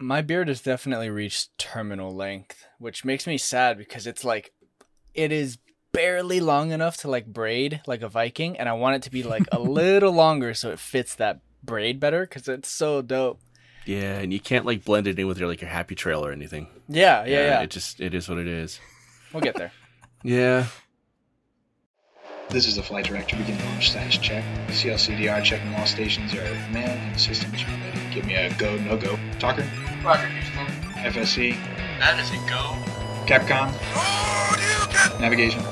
My beard has definitely reached terminal length, which makes me sad because it's like it is barely long enough to like braid like a Viking, and I want it to be like a little longer so it fits that braid better because it's so dope. Yeah, and you can't like blend it in with your like your happy trail or anything. Yeah, yeah, yeah. It just it is what it is. We'll get there. Yeah. This is the flight director beginning launch status check. CLCDR checking all stations are manned and systems are ready. Give me a go, no go. Talker, Roger, Houston. FSC, That is a go. Capcom, navigation.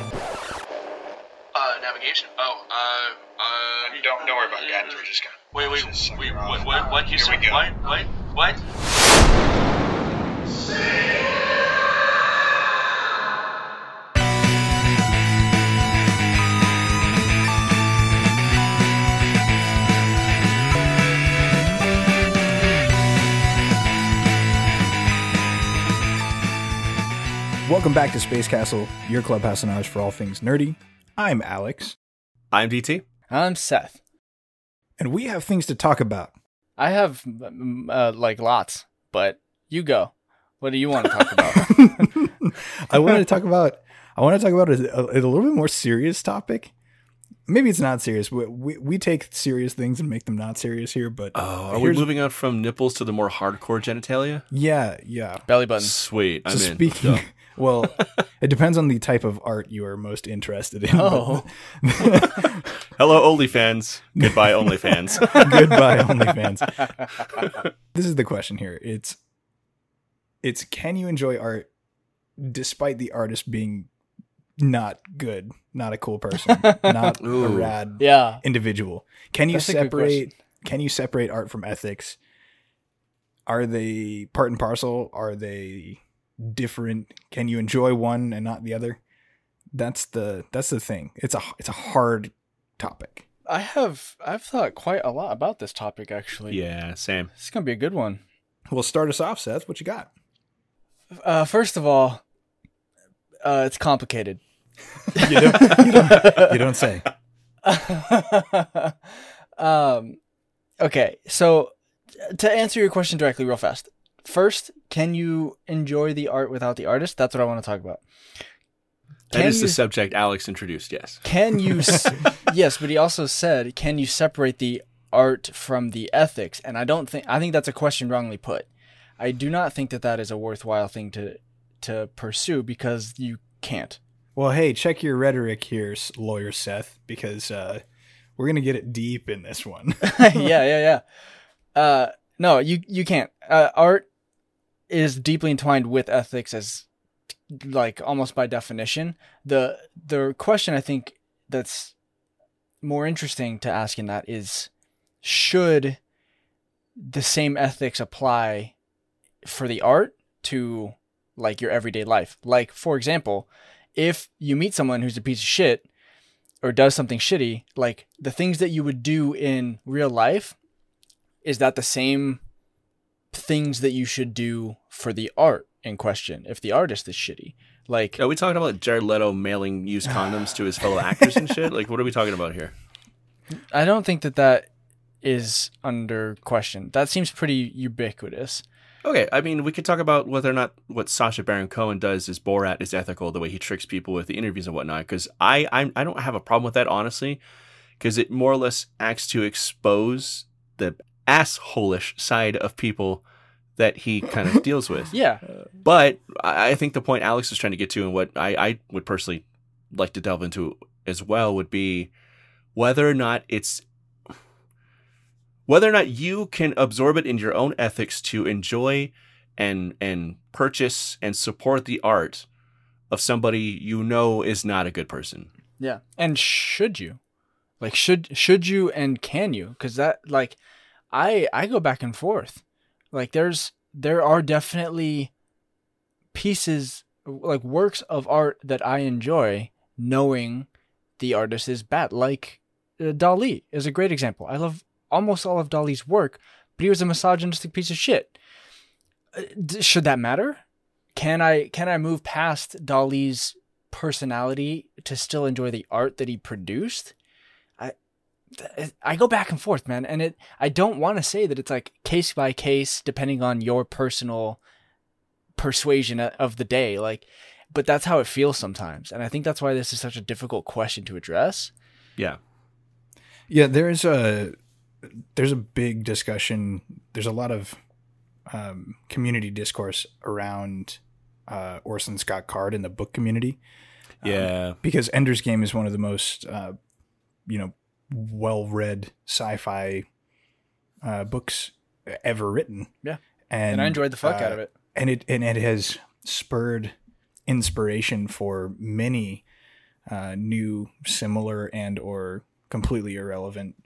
Uh, navigation. Oh, uh, uh. Don't don't worry about guidance. We're just gonna. Wait, wait, suck wait. What? What? What? Houston? What? What? What? Welcome back to Space Castle, your clubhouse knowledge for all things nerdy. I'm Alex, I'm DT. I'm Seth. and we have things to talk about. I have mm, uh, like lots, but you go. What do you want to talk about? I want to talk about. I want to talk about a, a, a little bit more serious topic. Maybe it's not serious. We, we we take serious things and make them not serious here, but Oh, are we moving on from nipples to the more hardcore genitalia? Yeah, yeah. Belly button. Sweet. I'm So in. speaking, Let's go. well, it depends on the type of art you are most interested in. Oh. Hello, OnlyFans. Goodbye, OnlyFans. Goodbye, OnlyFans. this is the question here. It's it's can you enjoy art despite the artist being not good, not a cool person, not a rad Yeah. individual? Can you That's separate can you separate art from ethics? Are they part and parcel? Are they different? Can you enjoy one and not the other? That's the that's the thing. It's a it's a hard topic. I have I've thought quite a lot about this topic actually. yeah, same. It's gonna be a good one. Well, start us off, Seth. What you got? Uh, first of all, uh, it's complicated. You don't, you don't, you don't say. um, okay, so to answer your question directly, real fast. First, can you enjoy the art without the artist? That's what I want to talk about. That Can is the subject Alex introduced, yes. Can you? yes, but he also said, can you separate the art from the ethics? And I don't think I think that's a question wrongly put. I do not think that that is a worthwhile thing to to pursue because you can't. Well, hey, check your rhetoric here, lawyer Seth, because uh, we're gonna get it deep in this one. yeah, yeah, yeah. Uh, no, you you can't. Uh, art is deeply entwined with ethics as like almost by definition. The the question I think that's more interesting to ask in that is should the same ethics apply for the art to like your everyday life? Like for example, if you meet someone who's a piece of shit or does something shitty, like the things that you would do in real life, is that the same things that you should do for the art in question if the artist is shitty? Like, Are we talking about Jared Leto mailing used condoms to his fellow actors and shit? Like, what are we talking about here? I don't think that that is under question. That seems pretty ubiquitous. Okay, I mean, we could talk about whether or not what Sacha Baron Cohen does is Borat is ethical, the way he tricks people with the interviews and whatnot. Because I, I, I don't have a problem with that, honestly, because it more or less acts to expose the assholish side of people that he kind of deals with. Yeah. But I think the point Alex is trying to get to, and what I, I would personally like to delve into as well, would be whether or not it's whether or not you can absorb it in your own ethics to enjoy and and purchase and support the art of somebody you know is not a good person. Yeah. And should you? Like should should you and can you? Cuz that like I I go back and forth. Like there's there are definitely pieces like works of art that I enjoy knowing the artist is bad. Like uh, Dali is a great example. I love almost all of Dali's work, but he was a misogynistic piece of shit. Uh, d- Should that matter? Can I can I move past Dali's personality to still enjoy the art that he produced? I go back and forth, man, and it I don't want to say that it's like case by case depending on your personal persuasion of the day, like but that's how it feels sometimes. And I think that's why this is such a difficult question to address. Yeah. Yeah, there's a there's a big discussion. There's a lot of um, community discourse around uh, Orson Scott Card in the book community. Um, Yeah. because Ender's Game is one of the most, uh, you know, well-read sci-fi uh, books ever written. Yeah. and, And, I enjoyed the fuck out uh, of it. and it and it has spurred inspiration for many uh, new, similar, and or completely irrelevant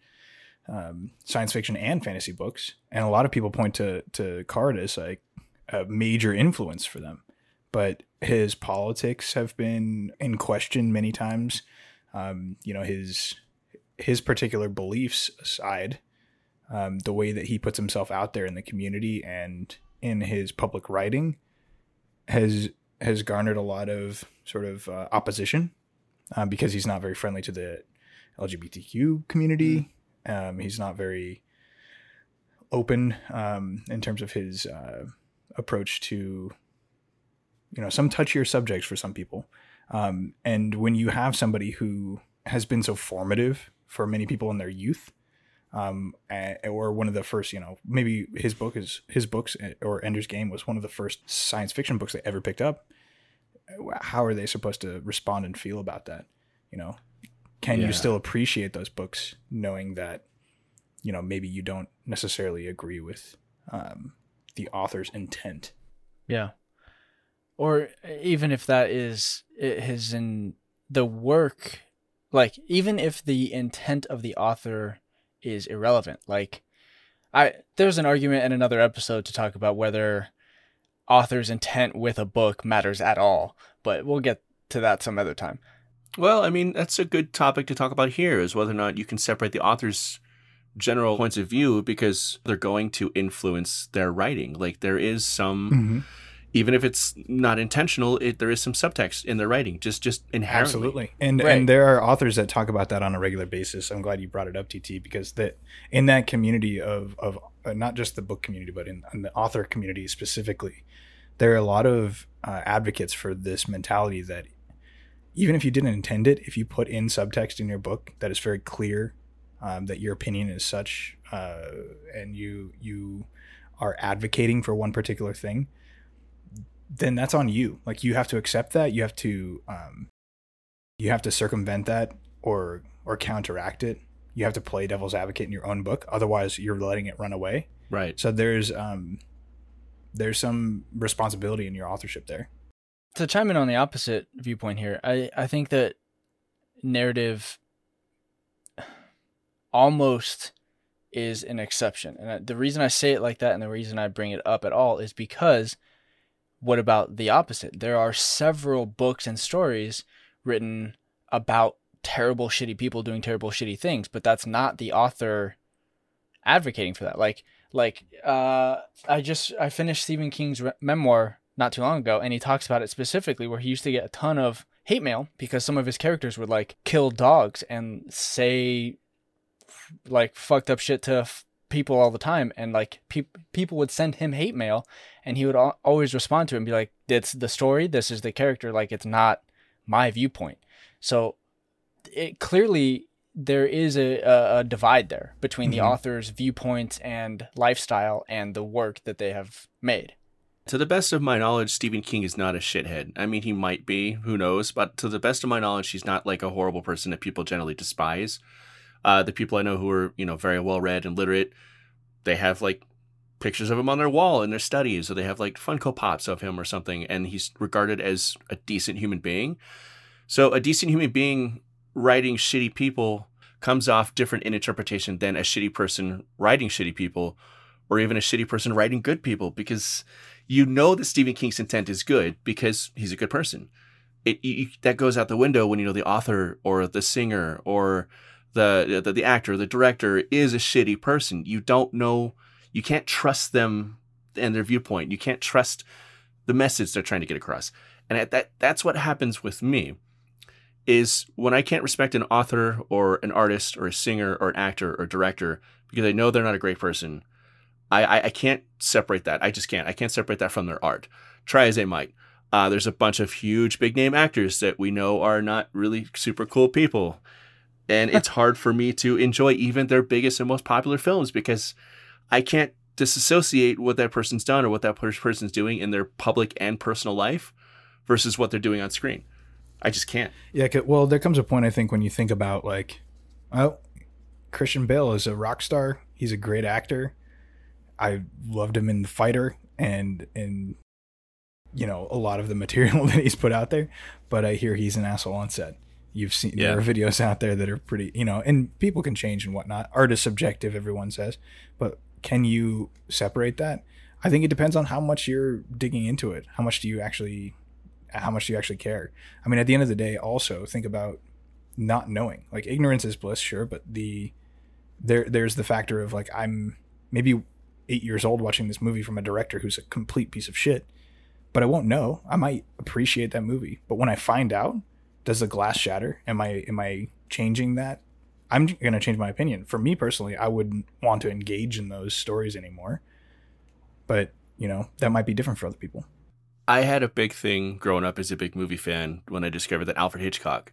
um, science fiction and fantasy books. And a lot of people point to to Card as like a major influence for them. But his politics have been in question many times. Um, you know his his particular beliefs aside, um, the way that he puts himself out there in the community and in his public writing has has garnered a lot of sort of uh, opposition um, because he's not very friendly to the LGBTQ community. Um, he's not very open um, in terms of his uh, approach to you know some touchier subjects for some people. Um, and when you have somebody who has been so formative for many people in their youth, um, or one of the first, you know, maybe his book is his books eh, or Ender's Game was one of the first science fiction books they ever picked up. How are they supposed to respond and feel about that? You know, can Yeah. you still appreciate those books knowing that, you know, maybe you don't necessarily agree with um, the author's intent? Yeah. Or even if that is his in the work, like even if the intent of the author is irrelevant, like I there's an argument in another episode to talk about whether author's intent with a book matters at all, but we'll get to that some other time. Well, I mean, that's a good topic to talk about here is whether or not you can separate the author's general points of view because they're going to influence their writing. Like there is some mm-hmm. Even if it's not intentional, it, there is some subtext in their writing, just just inherently. Absolutely. And Right. and there are authors that talk about that on a regular basis. I'm glad you brought it up, DT, because that in that community of of uh, not just the book community, but in, in the author community specifically, there are a lot of uh, advocates for this mentality that even if you didn't intend it, if you put in subtext in your book that is very clear um, that your opinion is such, uh, and you you are advocating for one particular thing, then that's on you. Like you have to accept that. You have to um, you have to circumvent that or or counteract it. You have to play devil's advocate in your own book. Otherwise, you're letting it run away. Right. So there's um, there's some responsibility in your authorship there. to chime in on the opposite viewpoint here, I, I think that narrative almost is an exception. And the reason I say it like that and the reason I bring it up at all is because what about the opposite? There are several books and stories written about terrible, shitty people doing terrible, shitty things, but that's not the author advocating for that. Like, like uh, I just I finished Stephen King's re- memoir not too long ago, and he talks about it specifically where he used to get a ton of hate mail because some of his characters would like kill dogs and say like fucked up shit to f- people all the time, and like pe- people would send him hate mail, and he would al- always respond to it and be like, "It's the story. This is the character. Like it's not my viewpoint." So it clearly there is a, a, divide there between the Mhm. author's viewpoints and lifestyle and the work that they have made. To the best of my knowledge, Stephen King is not a shithead. I mean, he might be, who knows? But to the best of my knowledge, he's not like a horrible person that people generally despise. Uh, the people I know who are, you know, very well read and literate, they have like pictures of him on their wall in their studies, or they have like Funko Pops of him or something, and he's regarded as a decent human being. So a decent human being writing shitty people comes off different in interpretation than a shitty person writing shitty people, or even a shitty person writing good people, because you know that Stephen King's intent is good because he's a good person. It you, that goes out the window when you know the author or the singer or the, the the actor, the director is a shitty person. You don't know, you can't trust them and their viewpoint. You can't trust the message they're trying to get across. And at that that's what happens with me. is when I can't respect an author or an artist or a singer or an actor or director because I know they're not a great person. I, I, I can't separate that. I just can't. I can't separate that from their art. Try as they might. Uh, there's a bunch of huge big name actors that we know are not really super cool people. And it's hard for me to enjoy even their biggest and most popular films because I can't disassociate what that person's done or what that person's doing in their public and personal life versus what they're doing on screen. I just can't. Yeah, well, there comes a point I think when you think about like, oh, Christian Bale is a rock star. He's a great actor. I loved him in The Fighter and in you know a lot of the material that he's put out there. But I hear he's an asshole on set. You've seen Yeah. there are videos out there that are pretty, you know, and people can change and whatnot. Art is subjective, everyone says, but can you separate that? I think it depends on how much you're digging into it. How much do you actually how much do you actually care? I mean, at the end of the day, also think about not knowing. Like ignorance is bliss, sure, but the there there's the factor of like I'm maybe eight years old watching this movie from a director who's a complete piece of shit, but I won't know. I might appreciate that movie, but when I find out, does the glass shatter? Am I am I changing that? I'm gonna change my opinion. For me personally, I wouldn't want to engage in those stories anymore. But you know that might be different for other people. I had a big thing growing up as a big movie fan when I discovered that Alfred Hitchcock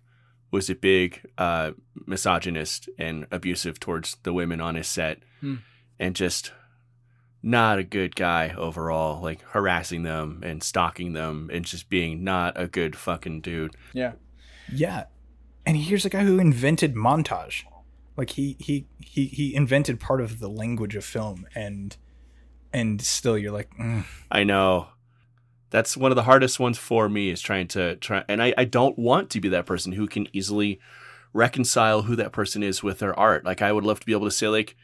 was a big uh, misogynist and abusive towards the women on his set, Hmm. and just not a good guy overall. Like harassing them and stalking them, and just being not a good fucking dude. Yeah. Yeah, and here's a guy who invented montage. Like he he he he invented part of the language of film, and and still you're like, mm. I know. That's one of the hardest ones for me is trying to try and I, I don't want to be that person who can easily reconcile who that person is with their art. Like I would love to be able to say like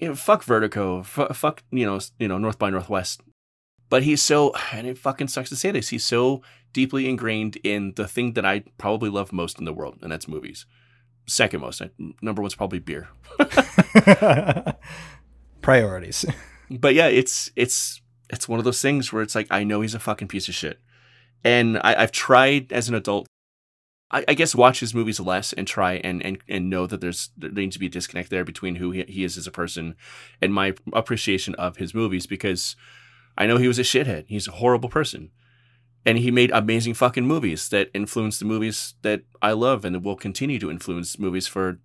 you know, fuck Vertigo, fu- fuck you know, you know, North by Northwest. But he's so and it fucking sucks to say this. He's so deeply ingrained in the thing that I probably love most in the world, and that's movies. Second most. Number one's probably beer. priorities. but yeah, it's it's it's one of those things where it's like I know he's a fucking piece of shit, and I, I've tried as an adult. I, I guess watch his movies less and try and, and and know that there's there needs to be a disconnect there between who he, he is as a person and my appreciation of his movies because I know he was a shithead. He's a horrible person. And he made amazing fucking movies that influenced the movies that I love and will continue to influence movies for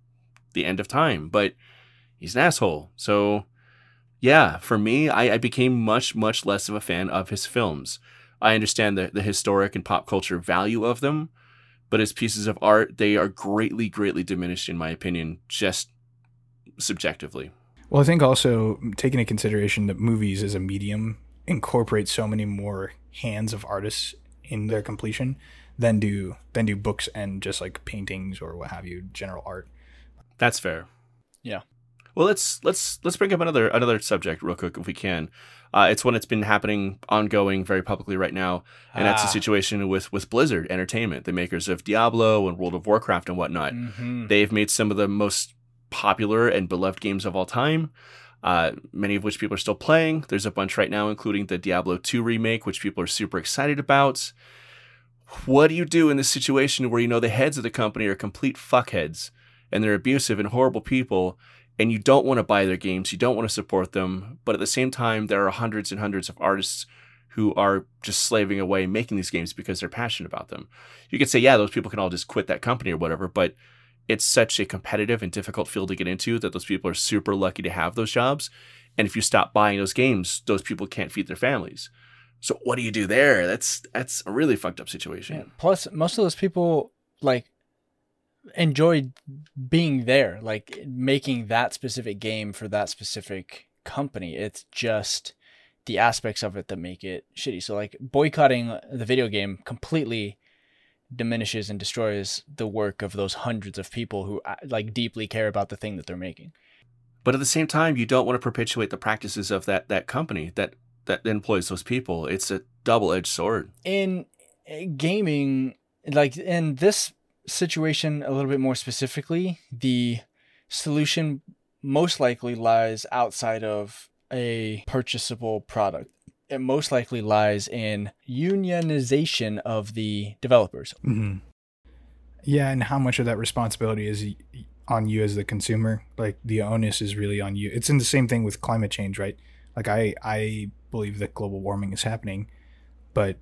the end of time. But he's an asshole. So yeah, for me, I, I became much, much less of a fan of his films. I understand the, the historic and pop culture value of them, but as pieces of art, they are greatly, greatly diminished, in my opinion, just subjectively. Well, I think also taking into consideration that movies as a medium incorporate so many more hands of artists in their completion than do than do books and just like paintings or what have you, general art. That's fair. Yeah. Well, let's let's let's bring up another another subject real quick if we can. Uh, it's one that's been happening ongoing very publicly right now, and that's the Ah. situation with with Blizzard Entertainment, the makers of Diablo and World of Warcraft and whatnot. Mhm. They've made some of the most popular and beloved games of all time, uh, many of which people are still playing. There's a bunch right now, including the Diablo 2 remake, which people are super excited about. What do you do in this situation where you know the heads of the company are complete fuckheads and they're abusive and horrible people, and you don't want to buy their games, you don't want to support them, but at the same time, there are hundreds and hundreds of artists who are just slaving away making these games because they're passionate about them. You could say, yeah, those people can all just quit that company or whatever, but it's such a competitive and difficult field to get into that those people are super lucky to have those jobs. And if you stop buying those games, those people can't feed their families. So what do you do there? That's that's a really fucked up situation. Yeah. Plus, most of those people like enjoyed being there, like making that specific game for that specific company. It's just the aspects of it that make it shitty. So, like boycotting the video game completely diminishes and destroys the work of those hundreds of people who uh, like deeply care about the thing that they're making. But at the same time, you don't want to perpetuate the practices of that that company that that employs those people. It's a double edged sword. in uh, gaming like in this situation a little bit more specifically the solution most likely lies outside of a purchasable product it most likely lies in unionization of the developers hmm Yeah, and how much of that responsibility is on you as the consumer? Like the onus is really on you. It's in the same thing with climate change, right? Like I I believe that global warming is happening, but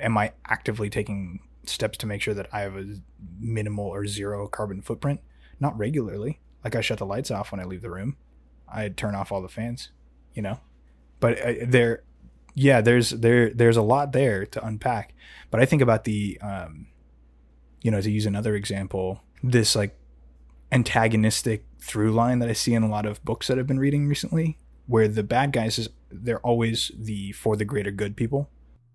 am I actively taking steps to make sure that I have a minimal or zero carbon footprint? Not regularly. Like I shut the lights off when I leave the room. I turn off all the fans, you know. But uh, there yeah, there's there there's a lot there to unpack. But I think about the um you know, to use another example, this like antagonistic through line that I see in a lot of books that I've been reading recently, where the bad guys is they're always the for the greater good people.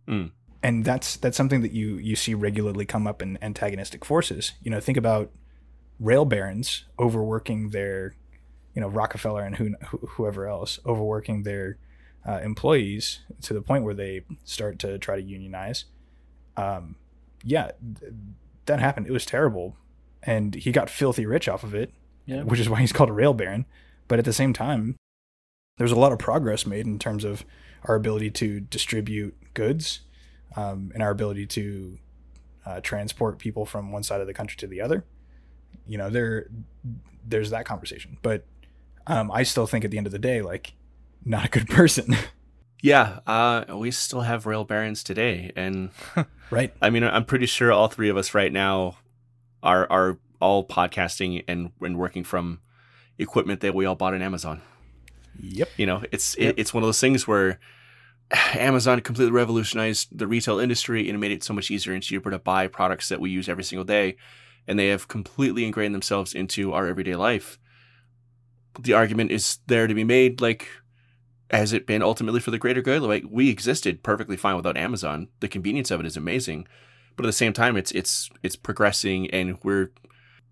Mm. And that's that's something that you you see regularly come up in antagonistic forces. You know, think about rail barons overworking their, you know, Rockefeller and who, whoever else overworking their uh, employees to the point where they start to try to unionize. Um, yeah, th- that happened. It was terrible, and he got filthy rich off of it, Yeah. which is why he's called a rail baron. But at the same time, there's a lot of progress made in terms of our ability to distribute goods um, and our ability to uh, transport people from one side of the country to the other. You know, there, there's that conversation, but um, I still think at the end of the day, like, not a good person, Yeah, uh, we still have rail barons today, and right? I mean, I'm pretty sure all three of us right now are are all podcasting and and working from equipment that we all bought on Amazon. Yep. You know, it's Yep. it, it's one of those things where Amazon completely revolutionized the retail industry and made it so much easier and cheaper to buy products that we use every single day, and they have completely ingrained themselves into our everyday life. The argument is there to be made, like, has it been ultimately for the greater good? Like, we existed perfectly fine without Amazon. The convenience of it is amazing, but at the same time, it's it's it's progressing, and we're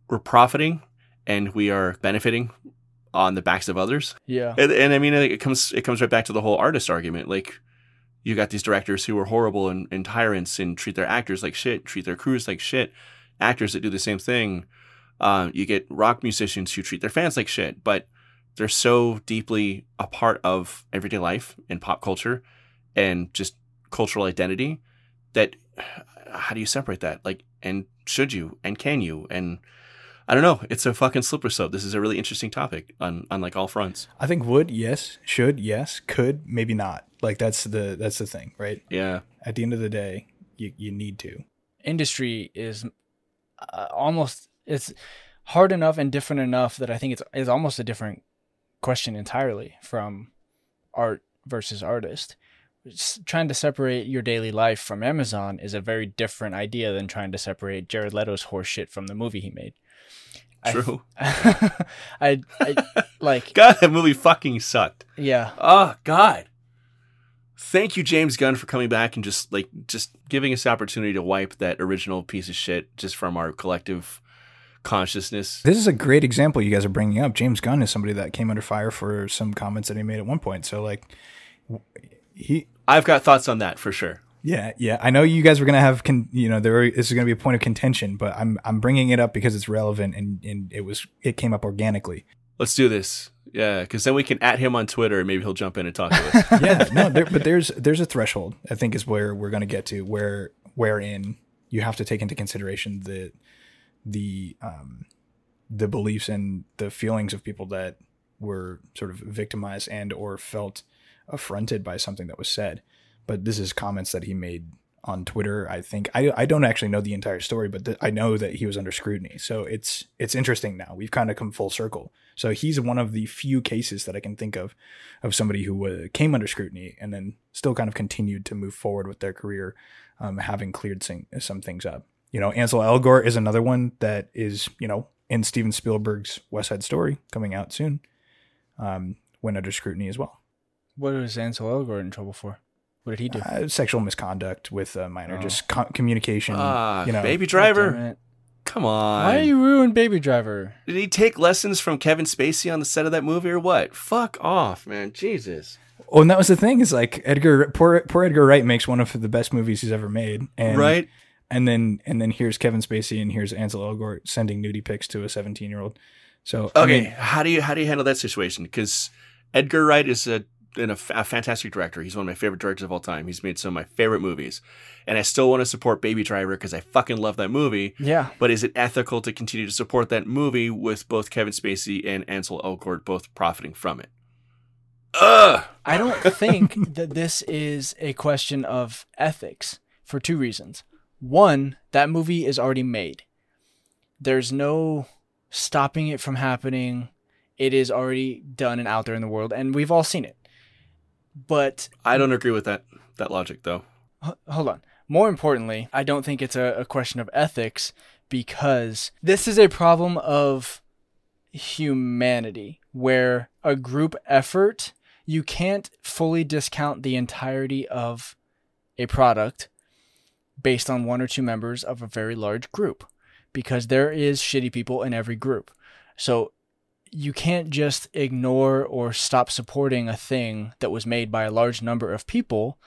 we're profiting, and we are benefiting on the backs of others. Yeah. And, and I mean, it comes it comes right back to the whole artist argument. Like, you got these directors who are horrible and, and tyrants and treat their actors like shit, treat their crews like shit. Actors that do the same thing. Uh, you get rock musicians who treat their fans like shit, but they're so deeply a part of everyday life and pop culture and just cultural identity that how do you separate that? Like, and should you and can you? And I don't know. It's a fucking slippery slope. This is a really interesting topic on on like all fronts. I think would, yes, should, yes, could, maybe not. Like that's the that's the thing, right? Yeah. At the end of the day, you you need to. industry is uh, almost it's hard enough and different enough that I think it's it's almost a different question entirely from art versus artist. Trying to separate your daily life from Amazon is a very different idea than trying to separate Jared Leto's horse shit from the movie he made. I- True. I, I like God, that movie fucking sucked. yeah Oh God. Thank you, James Gunn, for coming back and just like just giving us the opportunity to wipe that original piece of shit just from our collective consciousness. This is a great example you guys are bringing up. James Gunn is somebody that came under fire for some comments that he made at one point. So like, he I've got thoughts on that for sure. Yeah, yeah. I know you guys were gonna have, con- you know, there were, this is gonna be a point of contention, but I'm I'm bringing it up because it's relevant and and it was it came up organically. Let's do this. Yeah, because then we can at him on Twitter and maybe he'll jump in and talk to us. Yeah, no, there, but there's there's a threshold. I think is where we're gonna get to where wherein you have to take into consideration the the um the beliefs and the feelings of people that were sort of victimized and or felt affronted by something that was said. But this is comments that he made on Twitter. I think I I don't actually know the entire story, but th- I know that he was under scrutiny. So it's it's interesting now. We've kind of come full circle. So he's one of the few cases that I can think of of somebody who uh, came under scrutiny and then still kind of continued to move forward with their career, um, having cleared sing- some things up. You know, Ansel Elgort is another one that is you know in Steven Spielberg's West Side Story coming out soon. Um, went under scrutiny as well. what was Ansel Elgort in trouble for what did he do Uh, sexual misconduct with a minor, Oh. just co- communication. Ah, you know, Baby Driver. damn. Come on. why you ruin Baby Driver Did he take lessons from Kevin Spacey on the set of that movie or what? Fuck off, man. Jesus. Oh, and that was the thing is like Edgar, poor poor Edgar Wright makes one of the best movies he's ever made, and right? And then and then here's Kevin Spacey and here's Ansel Elgort sending nudie pics to a 17 year old. So I Okay, mean, how do you how do you handle that situation? Because Edgar Wright is a and a, f- a fantastic director. He's one of my favorite directors of all time. He's made some of my favorite movies, and I still want to support Baby Driver because I fucking love that movie. Yeah. But is it ethical to continue to support that movie with both Kevin Spacey and Ansel Elgort both profiting from it? Ugh. I don't think that this is a question of ethics for two reasons. One, that movie is already made. There's no stopping it from happening. It is already done and out there in the world, and we've all seen it. But I don't agree with that that logic though. h- hold on. More importantly, I don't think it's a, a question of ethics because this is a problem of humanity where a group effort, you can't fully discount the entirety of a product based on one or two members of a very large group because there is shitty people in every group. So you can't just ignore or stop supporting a thing that was made by a large number of people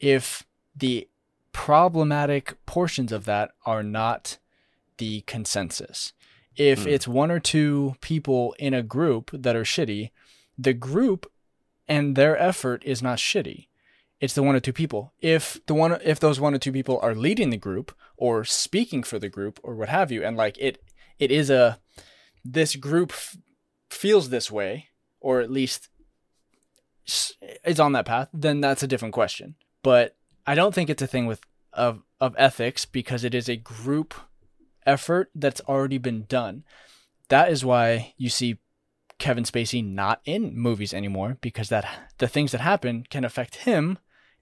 if the problematic portions of that are not the consensus. If Hmm. it's one or two people in a group that are shitty, the group and their effort is not shitty. It's the one or two people. If the one if those one or two people are leading the group or speaking for the group or what have you and like it it is a this group f- feels this way or at least is on that path, then that's a different question. But I don't think it's a thing with of of ethics because it is a group effort that's already been done. That is why you see Kevin Spacey not in movies anymore because that the things that happen can affect him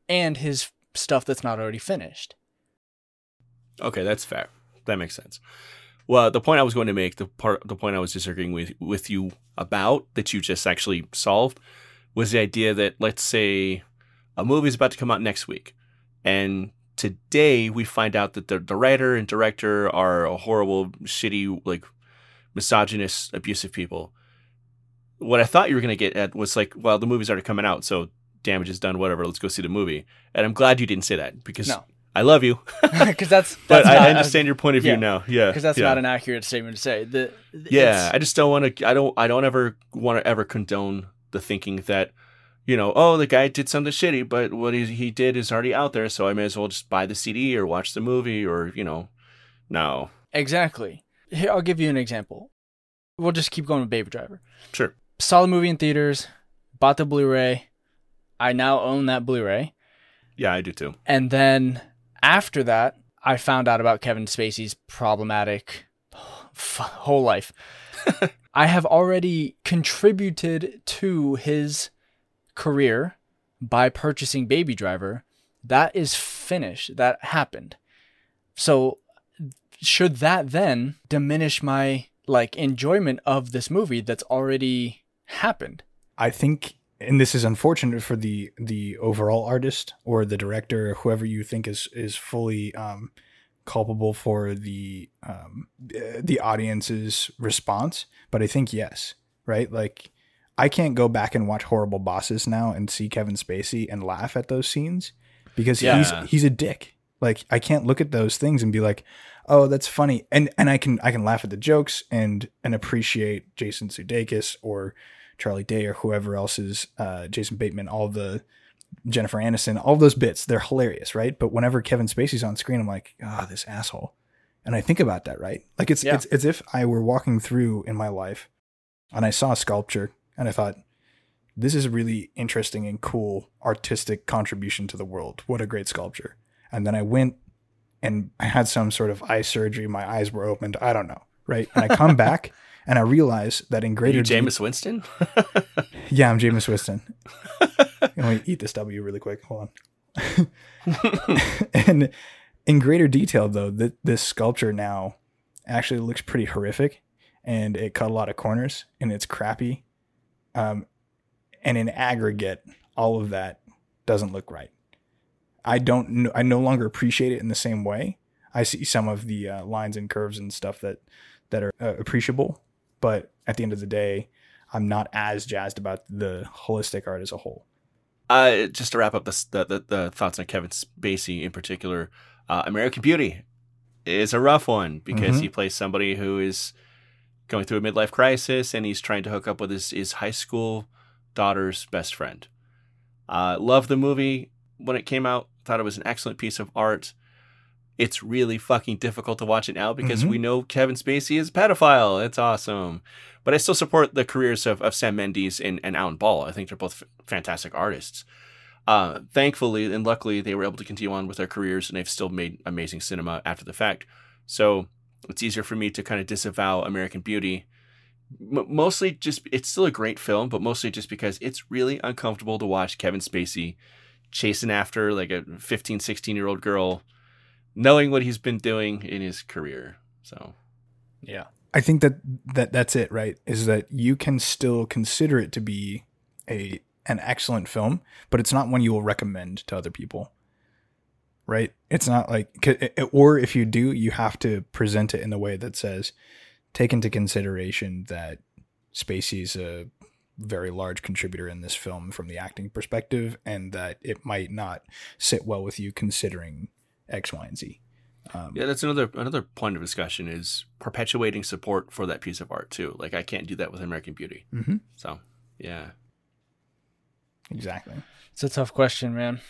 and his stuff that's not already finished. Okay, that's fair. That makes sense. Well, the point I was going to make, the part, the point I was disagreeing with with you about that you just actually solved, was the idea that let's say a movie is about to come out next week, and today we find out that the, the writer and director are a horrible, shitty, like misogynist, abusive people. What I thought you were going to get at was like, well, the movie's already coming out, so damage is done. Whatever, let's go see the movie. And I'm glad you didn't say that because No. I love you, Because that's, but that's I, not I understand your point of view yeah, now. Yeah, because that's yeah. not an accurate statement to say. The Yeah, I just don't want to. I don't. I don't ever want to ever condone the thinking that, you know, oh, the guy did something shitty, but what he, he did is already out there, so I may as well just buy the CD or watch the movie or you know, no, exactly. Here, I'll give you an example. We'll just keep going with Baby Driver. sure, Saw the movie in theaters, bought the Blu-ray. I now own that Blu-ray. yeah, I do too. And then after that, I found out about Kevin Spacey's problematic f- whole life. I have already contributed to his career by purchasing Baby Driver. That is finished. That happened. So should that then diminish my like enjoyment of this movie that's already happened? I think, and this is unfortunate for the the overall artist or the director, or whoever you think is is fully um, culpable for the um, the audience's response. But I think yes, right? Like I can't go back and watch Horrible Bosses now and see Kevin Spacey and laugh at those scenes because Yeah. he's he's a dick. Like I can't look at those things and be like, "Oh, that's funny," and and I can I can laugh at the jokes and and appreciate Jason Sudeikis or Charlie Day or whoever else is uh, Jason Bateman, all the Jennifer Aniston, all those bits, they're hilarious, right? But whenever Kevin Spacey's on screen, I'm like, ah, this asshole. And I think about that, right? Like it's Yeah. it's as if I were walking through in my life and I saw a sculpture and I thought, this is a really interesting and cool artistic contribution to the world. What a great sculpture. And then I went and I had some sort of eye surgery. My eyes were opened. I don't know. Right. And I come back and I realize that in Are greater you de- Jameis Winston? yeah, I'm Jameis Winston. Let me eat this W really quick. Hold on. and in greater detail, though, that this sculpture now actually looks pretty horrific, and it cut a lot of corners, and it's crappy. Um, and in aggregate, all of that doesn't look right. I don't. I no longer appreciate it in the same way. I see some of the uh, lines and curves and stuff that that are uh, appreciable, but at the end of the day, I'm not as jazzed about the holistic art as a whole. Uh, just to wrap up the, the the, the thoughts on Kevin Spacey in particular, uh, American Beauty is a rough one because Mhm. he plays somebody who is going through a midlife crisis and he's trying to hook up with his, his high school daughter's best friend. Uh, love the movie when it came out. Thought it was an excellent piece of art. It's really fucking difficult to watch it now because Mhm. we know Kevin Spacey is a pedophile. It's awesome. But I still support the careers of, of Sam Mendes and, and Alan Ball. I think they're both f- fantastic artists. Uh, thankfully and luckily, they were able to continue on with their careers and they've still made amazing cinema after the fact. So it's easier for me to kind of disavow American Beauty. M- mostly just, it's still a great film, but mostly just because it's really uncomfortable to watch Kevin Spacey chasing after like a 15, 16 year old girl, knowing what he's been doing in his career. So, Yeah. I think that, that that's it, right? Is that you can still consider it to be a an excellent film, but it's not one you will recommend to other people. Right? It's not like or if you do, you have to present it in a way that says take into consideration that Spacey's a very large contributor in this film from the acting perspective and that it might not sit well with you considering X, Y, and Z. Um, yeah, that's another another point of discussion is perpetuating support for that piece of art too. Like I can't do that with American Beauty. mhm, So, yeah. exactly. It's a tough question, man.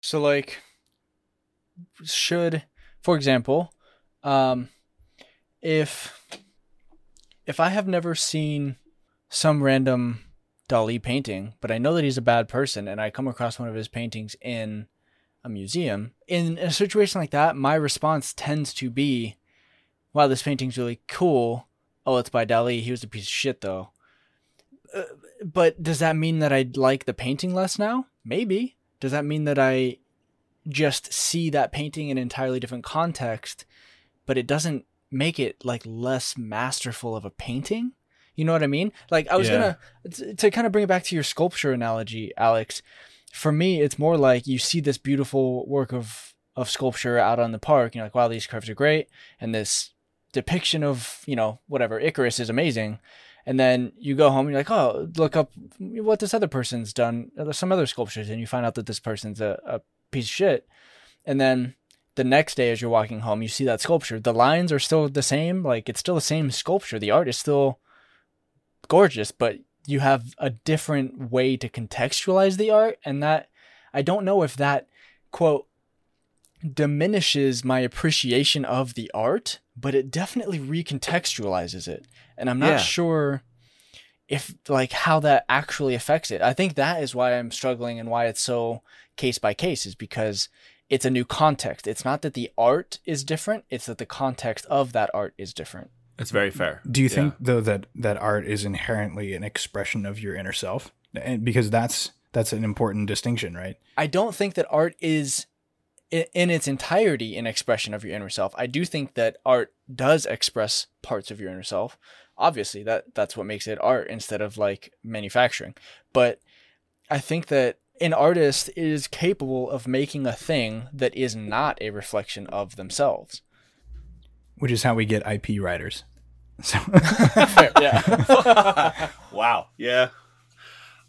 So like should for example, um if if I have never seen some random Dali painting, but I know that he's a bad person and I come across one of his paintings in a museum, in a situation like that, my response tends to be, wow, this painting's really cool. Oh, it's by Dali. He was a piece of shit though. Uh, but does that mean that I like the painting less now? Maybe. Does that mean that I just see that painting in an entirely different context, but it doesn't make it like less masterful of a painting? You know what I mean? Like I was Yeah. gonna to kind of bring it back to your sculpture analogy, Alex. For me, it's more like you see this beautiful work of of sculpture out on the park. You're like, wow, these curves are great, and this depiction of you know whatever Icarus is amazing. And then you go home and you're like, oh, look up what this other person's done, uh, some other sculptures, and you find out that this person's a, a piece of shit. And then the next day, as you're walking home, you see that sculpture. The lines are still the same, like it's still the same sculpture. The art is still gorgeous, but you have a different way to contextualize the art. And that, I don't know if that, quote, diminishes my appreciation of the art, but it definitely recontextualizes it. And I'm not Yeah. sure if like how that actually affects it. I think that is why I'm struggling and why it's so case by case is because it's a new context. It's not that the art is different, it's that the context of that art is different. That's very fair. Do you Yeah. think though that that art is inherently an expression of your inner self? And because that's that's an important distinction, right? I don't think that art is in its entirety an expression of your inner self. I do think that art does express parts of your inner self. Obviously, that that's what makes it art instead of like manufacturing. But I think that an artist is capable of making a thing that is not a reflection of themselves. Which is how we get IP writers. So yeah. wow. Yeah.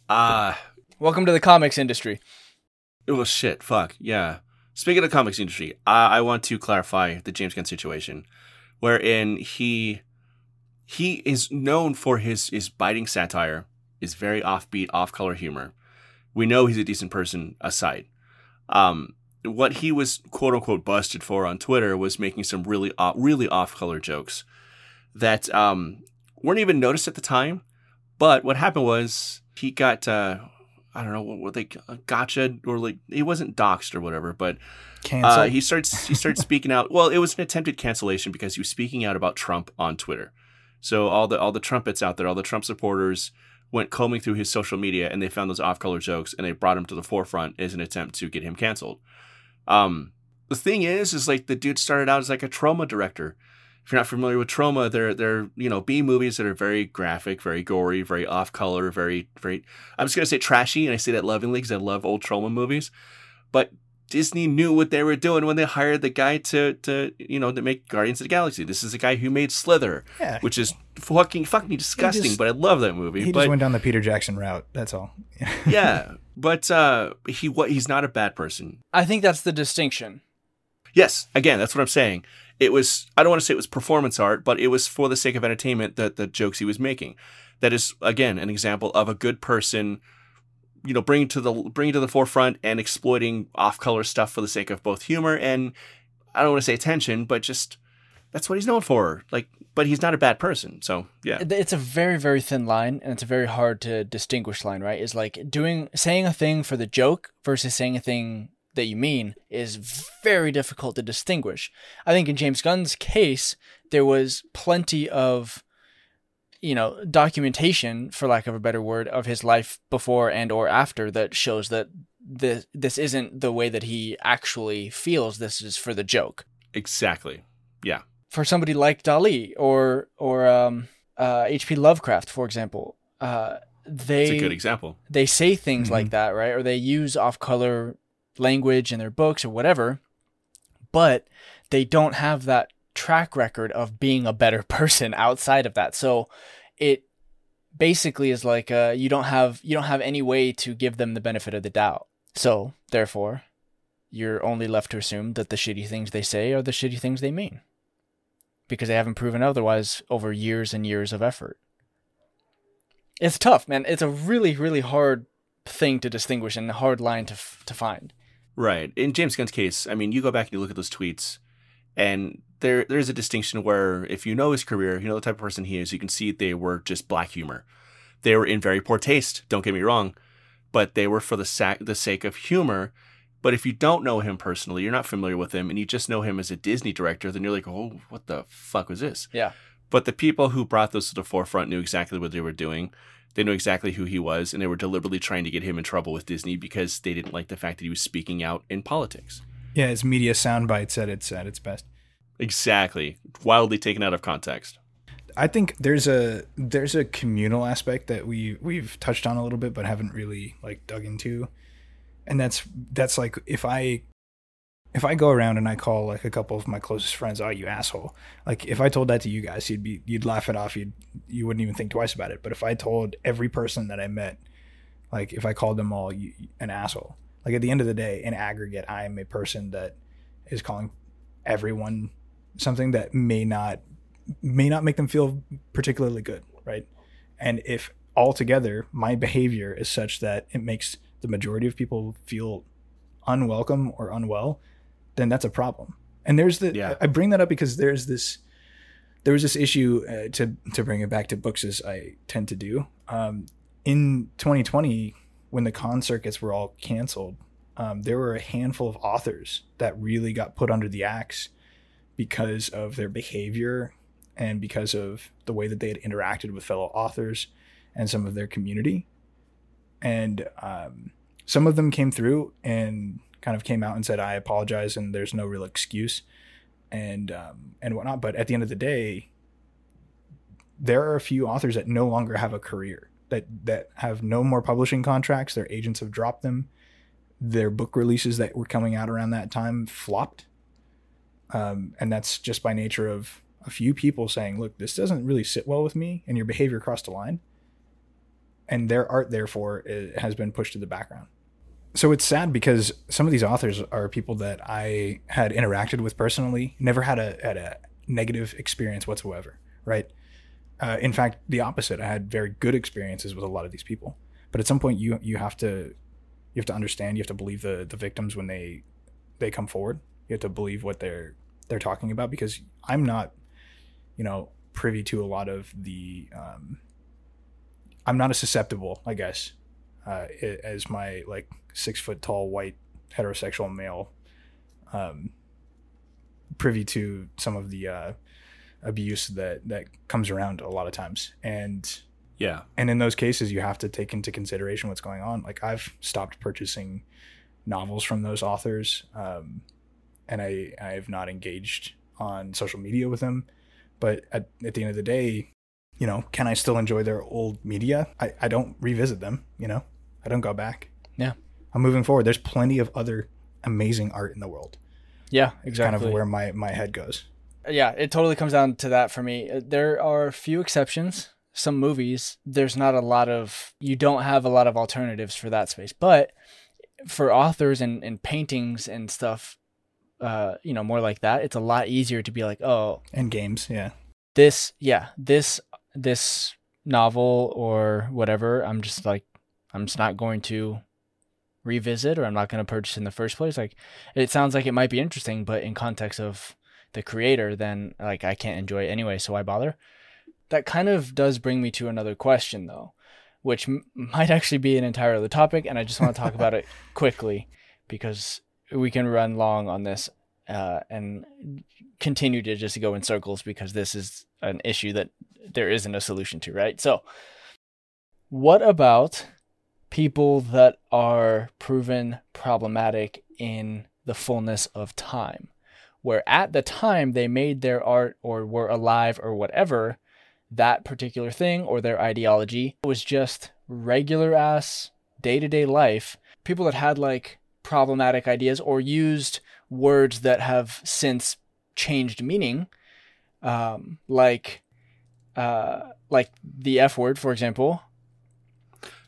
Uh Welcome to the comics industry. it was shit. Fuck. Yeah. Speaking of the comics industry, I, I want to clarify the James Gunn situation, wherein he he is known for his his biting satire, his very offbeat, off color humor. We know he's a decent person aside. Um, what he was quote unquote busted for on Twitter was making some really off, really off color jokes that um, weren't even noticed at the time. But what happened was he got uh, I don't know what, what they gotcha or like he wasn't doxxed or whatever, but uh, he starts he starts speaking out. Well, it was an attempted cancellation because he was speaking out about Trump on Twitter. So all the all the trumpets out there, all the Trump supporters went combing through his social media and they found those off-color jokes and they brought him to the forefront as an attempt to get him canceled. Um, the thing is, is like the dude started out as like a Troma director. If you're not familiar with Troma, they're they're you know B movies that are very graphic, very gory, very off color, very very. I'm just gonna say trashy, and I say that lovingly because I love old Troma movies. But Disney knew what they were doing when they hired the guy to to you know to make Guardians of the Galaxy. This is the guy who made Slither, yeah. which is fucking fucking disgusting. just- but I love that movie. he but just went down the Peter Jackson route. That's all. yeah, but uh, he what he's not a bad person. I think that's the distinction. Yes, again, that's what I'm saying. It was I don't want to say it was performance art, but it was for the sake of entertainment that the jokes he was making. That is again an example of a good person you know bringing to the bringing to the forefront and exploiting off color stuff for the sake of both humor and I don't want to say attention, but just that's what he's known for. Like, but he's not a bad person. So yeah, It's a very, very thin line, and it's a very hard to distinguish line, right? Is like doing saying a thing for the joke versus saying a thing that you mean is very difficult to distinguish. I think in James Gunn's case, there was plenty of you know documentation for lack of a better word of his life before and or after that shows that this this isn't the way that he actually feels this is for the joke exactly. Yeah, for somebody like Dali or or um, uh, H.P. Lovecraft, for example, uh, they it's a good example. they say things Mhm. like that, right? Or they use off-color language in their books or whatever, but they don't have that track record of being a better person outside of that. So it basically is like uh, you don't have you don't have any way to give them the benefit of the doubt. So therefore, you're only left to assume that the shitty things they say are the shitty things they mean. Because they haven't proven otherwise over years and years of effort. It's tough, man. It's a really, really hard thing to distinguish and a hard line to f- to find. Right. In James Gunn's case, I mean, you go back and you look at those tweets, and there there's a distinction where if you know his career, you know the type of person he is, you can see they were just black humor. They were in very poor taste. Don't get me wrong, but they were for the sac- the sake of humor. But if you don't know him personally, you're not familiar with him, and you just know him as a Disney director, then you're like, oh, what the fuck was this? Yeah. But the people who brought those to the forefront knew exactly what they were doing. They knew exactly who he was, and they were deliberately trying to get him in trouble with Disney because they didn't like the fact that he was speaking out in politics. Yeah, it's media sound bites at its at its best. Exactly. Wildly taken out of context. I think there's a there's a communal aspect that we we've touched on a little bit but haven't really like dug into. And that's that's like if I if I go around and I call like a couple of my closest friends, "Oh, you asshole." Like if I told that to you guys, you'd be you'd laugh it off. You'd you wouldn't even think twice about it. But if I told every person that I met, like if I called them all you, an asshole, like at the end of the day, in aggregate, I am a person that is calling everyone something that may not may not make them feel particularly good, right? And if altogether my behavior is such that it makes the majority of people feel unwelcome or unwell, then that's a problem. And there's the Yeah. I bring that up because there's this there was this issue uh, to to bring it back to books as I tend to do. Um, in 2020, when the con circuits were all canceled, um, there were a handful of authors that really got put under the axe because of their behavior and because of the way that they had interacted with fellow authors and some of their community. And um, some of them came through and kind of came out and said, "I apologize," and there's no real excuse, and um, and whatnot. But at the end of the day, there are a few authors that no longer have a career that that have no more publishing contracts. Their agents have dropped them. Their book releases that were coming out around that time flopped, um, and that's just by nature of a few people saying, "Look, this doesn't really sit well with me," and your behavior crossed the line. And their art, therefore, has been pushed to the background. So it's sad because some of these authors are people that I had interacted with personally, never had a had a negative experience whatsoever, right? Uh, in fact, the opposite. I had very good experiences with a lot of these people. But at some point, you you have to you have to understand. You have to believe the the victims when they they come forward. You have to believe what they're they're talking about because I'm not, you know, privy to a lot of the. Um, I'm not as susceptible, I guess, uh, as my like six foot tall white heterosexual male, um, privy to some of the uh, abuse that that comes around a lot of times, and Yeah. and in those cases, you have to take into consideration what's going on. Like I've stopped purchasing novels from those authors, um, and I I have not engaged on social media with them. But at, at the end of the day, you know, can I still enjoy their old media? I, I don't revisit them. You know, I don't go back. Yeah. I'm moving forward. There's plenty of other amazing art in the world. Yeah, It's kind of where my my head goes. yeah, it totally comes down to that for me. Uh, There are a few exceptions. Some movies, there's not a lot of, you don't have a lot of alternatives for that space. But for authors and, and paintings and stuff, uh, you know, more like that, it's a lot easier to be like, oh, And games, yeah. this, yeah, this, this novel or whatever, I'm just like, I'm just not going to revisit or I'm not going to purchase in the first place. Like it sounds like it might be interesting, but in context of the creator, then like I can't enjoy it anyway, so why bother? That kind of does bring me to another question though, which m- might actually be an entire other topic, and I just want to talk about it quickly because we can run long on this uh, and continue to just go in circles because this is an issue that there isn't a solution to, right? So, what about people that are proven problematic in the fullness of time? Where at the time they made their art or were alive or whatever, that particular thing or their ideology was just regular ass day to day life. People that had like problematic ideas or used words that have since changed meaning, um, like uh, like the F word, for example.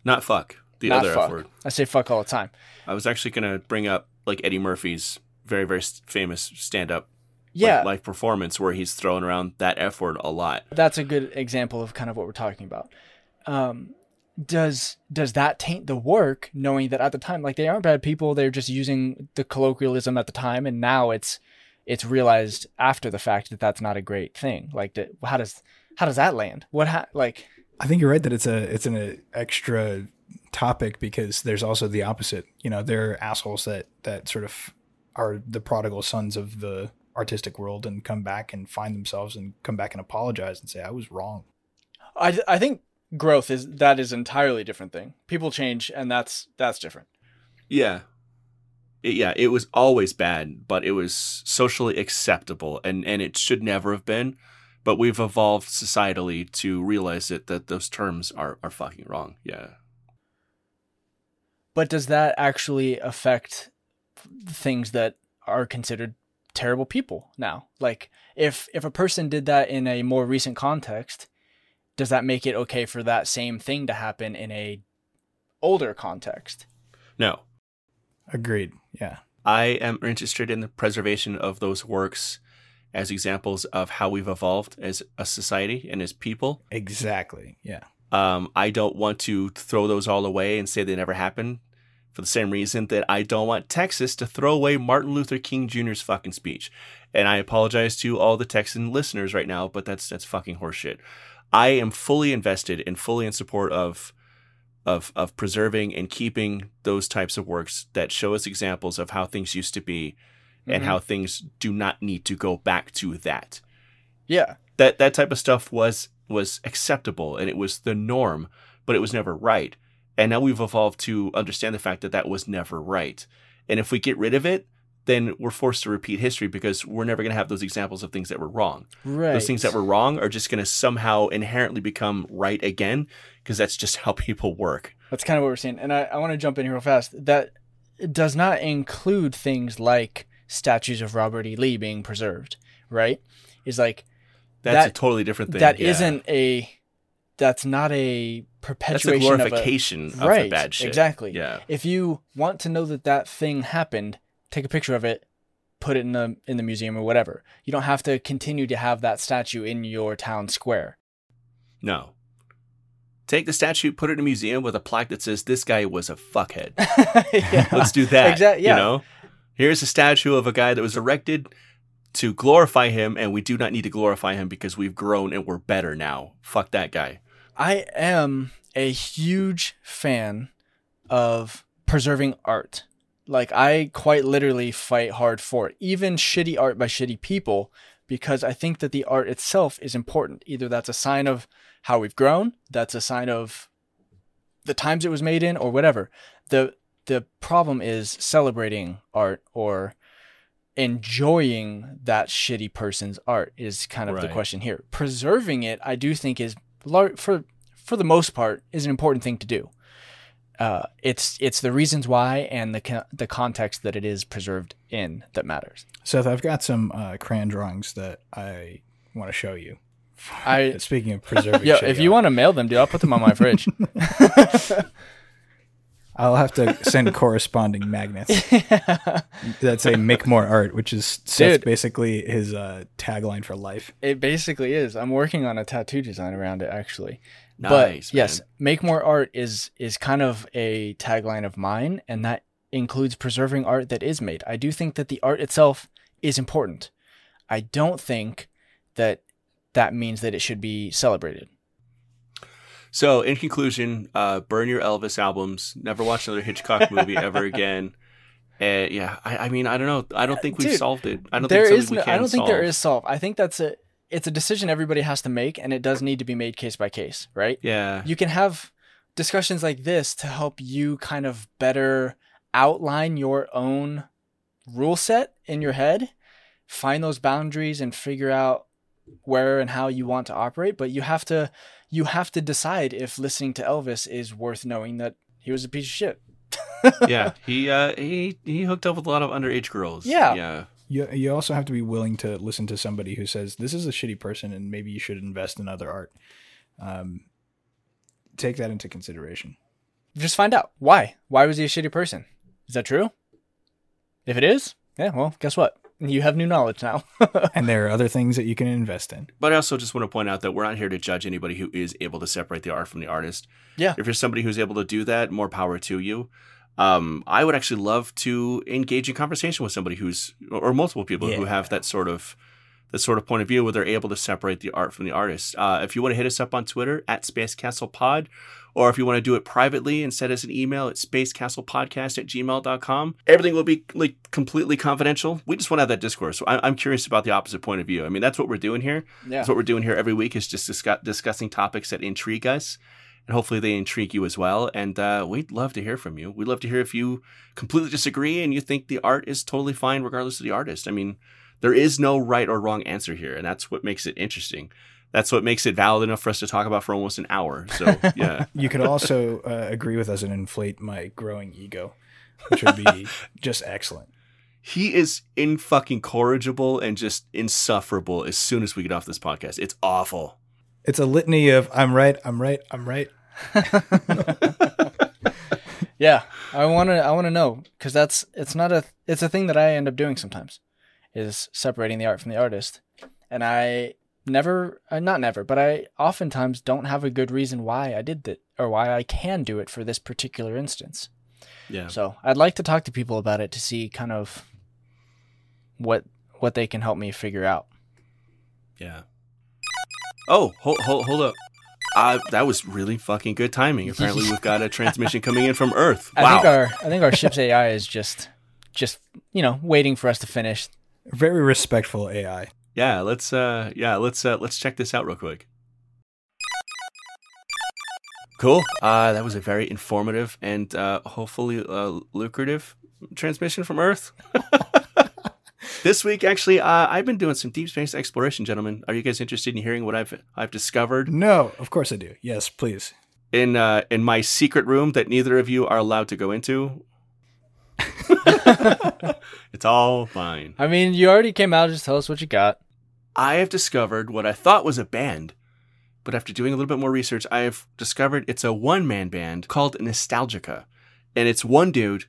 Not fuck. The Not other fuck. F word. I say fuck all the time. I was actually gonna bring up like Eddie Murphy's very very famous stand up Yeah, live performance where he's throwing around that F word a lot. that's a good example of kind of what we're talking about. Um, does does that taint the work, knowing that at the time, like they aren't bad people, they're just using the colloquialism at the time, and now it's it's realized after the fact that that's not a great thing. Like, that- how does how does that land? What ha- like? I think you're right that it's a it's an uh, extra topic because there's also the opposite. You know, there are assholes that that sort of are the prodigal sons of the artistic world and come back and find themselves and come back and apologize and say I was wrong. I I think growth is that is entirely different thing. People change, and that's that's different. Yeah. It- yeah, it was always bad, but it was socially acceptable and, and it should never have been. But we've evolved societally to realize that, that those terms are, are fucking wrong. Yeah. But does that actually affect things that are considered terrible people now? Like if if a person did that in a more recent context, does that make it okay for that same thing to happen in a older context? No. Agreed. Yeah. I am interested in the preservation of those works as examples of how we've evolved as a society and as people. Exactly. Yeah. Um, I don't want to throw those all away and say they never happened for the same reason that I don't want Texas to throw away Martin Luther King Jr.'s fucking speech. And I apologize to all the Texan listeners right now, but that's that's fucking horseshit. I am fully invested and fully in support of of of preserving and keeping those types of works that show us examples of how things used to be and Mhm. how things do not need to go back to that Yeah. that that type of stuff was was acceptable and it was the norm, but it was never right. And now we've evolved to understand the fact that that was never right. And if we get rid of it, then we're forced to repeat history because we're never going to have those examples of things that were wrong. Right. Those things that were wrong are just going to somehow inherently become right again because that's just how people work. That's kind of what we're saying. And I, I want to jump in here real fast. That does not include things like statues of Robert E. Lee being preserved, right? Is like That's a totally different thing. that Yeah. not a that's not a that's a perpetuation glorification of of, a right the bad shit. exactly Yeah. if you want to know that that thing happened take a picture of it put it in the in the museum or whatever you don't have to continue to have that statue in your town square No. Take the statue, put it in a museum with a plaque that says this guy was a fuckhead. yeah. Let's do that. Exact- yeah. You know, here's a statue of a guy that was erected to glorify him, and we do not need to glorify him because we've grown and we're better now. Fuck that guy. I am a huge fan of preserving art. Like I quite literally fight hard for it, even shitty art by shitty people, because I think that the art itself is important. Either that's a sign of how we've grown, that's a sign of the times it was made in, or whatever. the The problem is celebrating art or enjoying that shitty person's art is kind of the question here. Preserving it, I do think is lar- for for the most part is an important thing to do. Uh, it's it's the reasons why and the co- the context that it is preserved in that matters. Seth, I've got some uh, crayon drawings that I want to show you. I- speaking of preserving, Yeah, shitty if you want to mail them, dude, I'll put them on my fridge. I'll have to send corresponding magnets that say "Make more art," which is Seth's Dude. basically his uh, tagline for life. it basically is. I'm working on a tattoo design around it actually. Nice. but yes, make more art is is kind of a tagline of mine, and that includes preserving art that is made. I do think that the art itself is important. I don't think that that means that it should be celebrated. So, in conclusion, uh, burn your Elvis albums. Never watch another Hitchcock movie ever again. Uh, yeah, I, I mean, I don't know. I don't think we've Dude, solved it. I don't There think is no, I don't think there solve. is solve. I think that's a it's a decision everybody has to make, and it does need to be made case by case, right? Yeah, you can have discussions like this to help you kind of better outline your own rule set in your head, find those boundaries and figure out where and how you want to operate, but you have to you have to decide if listening to Elvis is worth knowing that he was a piece of shit. yeah. He uh, he he hooked up with a lot of underage girls. Yeah. yeah. You you also have to be willing to listen to somebody who says this is a shitty person and maybe you should invest in other art. Um, take that into consideration. Just find out why. Why was he a shitty person? Is that true? If it is, yeah, well, guess what? You have new knowledge now. And there are other things that you can invest in. But I also just want to point out that we're not here to judge anybody who is able to separate the art from the artist. Yeah. If you're somebody who's able to do that, more power to you. Um, I would actually love to engage in conversation with somebody who's or multiple people who have that sort of that sort of point of view where they're able to separate the art from the artist. Uh, if you want to hit us up on Twitter at Space Castle Pod, or if you want to do it privately and send us an email at spacecastlepodcast at gmail.com, everything will be like completely confidential. We just want to have that discourse. So I- I'm curious about the opposite point of view. I mean, that's what we're doing here. yeah. That's what we're doing here every week is just discuss- discussing topics that intrigue us. And hopefully they intrigue you as well. And uh, we'd love to hear from you. We'd love to hear if you completely disagree and you think the art is totally fine regardless of the artist. I mean, there is no right or wrong answer here. And that's what makes it interesting. That's what makes it valid enough for us to talk about for almost an hour. So, yeah. You could also uh, agree with us and inflate my growing ego, which would be just excellent. he is in fucking corrigible and just insufferable as soon as we get off this podcast. It's awful. It's a litany of I'm right, I'm right, I'm right. yeah, I want to. I want to know because that's it's not a. It's a thing that I end up doing sometimes, is separating the art from the artist, and I never, uh, not never, but I oftentimes don't have a good reason why I did that or why I can do it for this particular instance. Yeah. So I'd like to talk to people about it to see kind of what what they can help me figure out. Yeah. Oh, hold, hold, hold up. Uh, that was really fucking good timing. Apparently, we've got a transmission coming in from Earth. Wow. I think our I think our ship's AI is just just you know waiting for us to finish. Very respectful AI. yeah, let's uh, yeah, let's uh, let's check this out real quick. Cool. Uh, that was a very informative and uh, hopefully uh, lucrative transmission from Earth. this week, actually, uh, I've been doing some deep space exploration, gentlemen. Are you guys interested in hearing what I've I've discovered? No, of course I do. Yes, please. in uh, in my secret room that neither of you are allowed to go into. it's all fine. I mean, you already came out. Just tell us what you got. I have discovered what I thought was a band, but after doing a little bit more research, I have discovered it's a one man band called Nestalgica. And it's one dude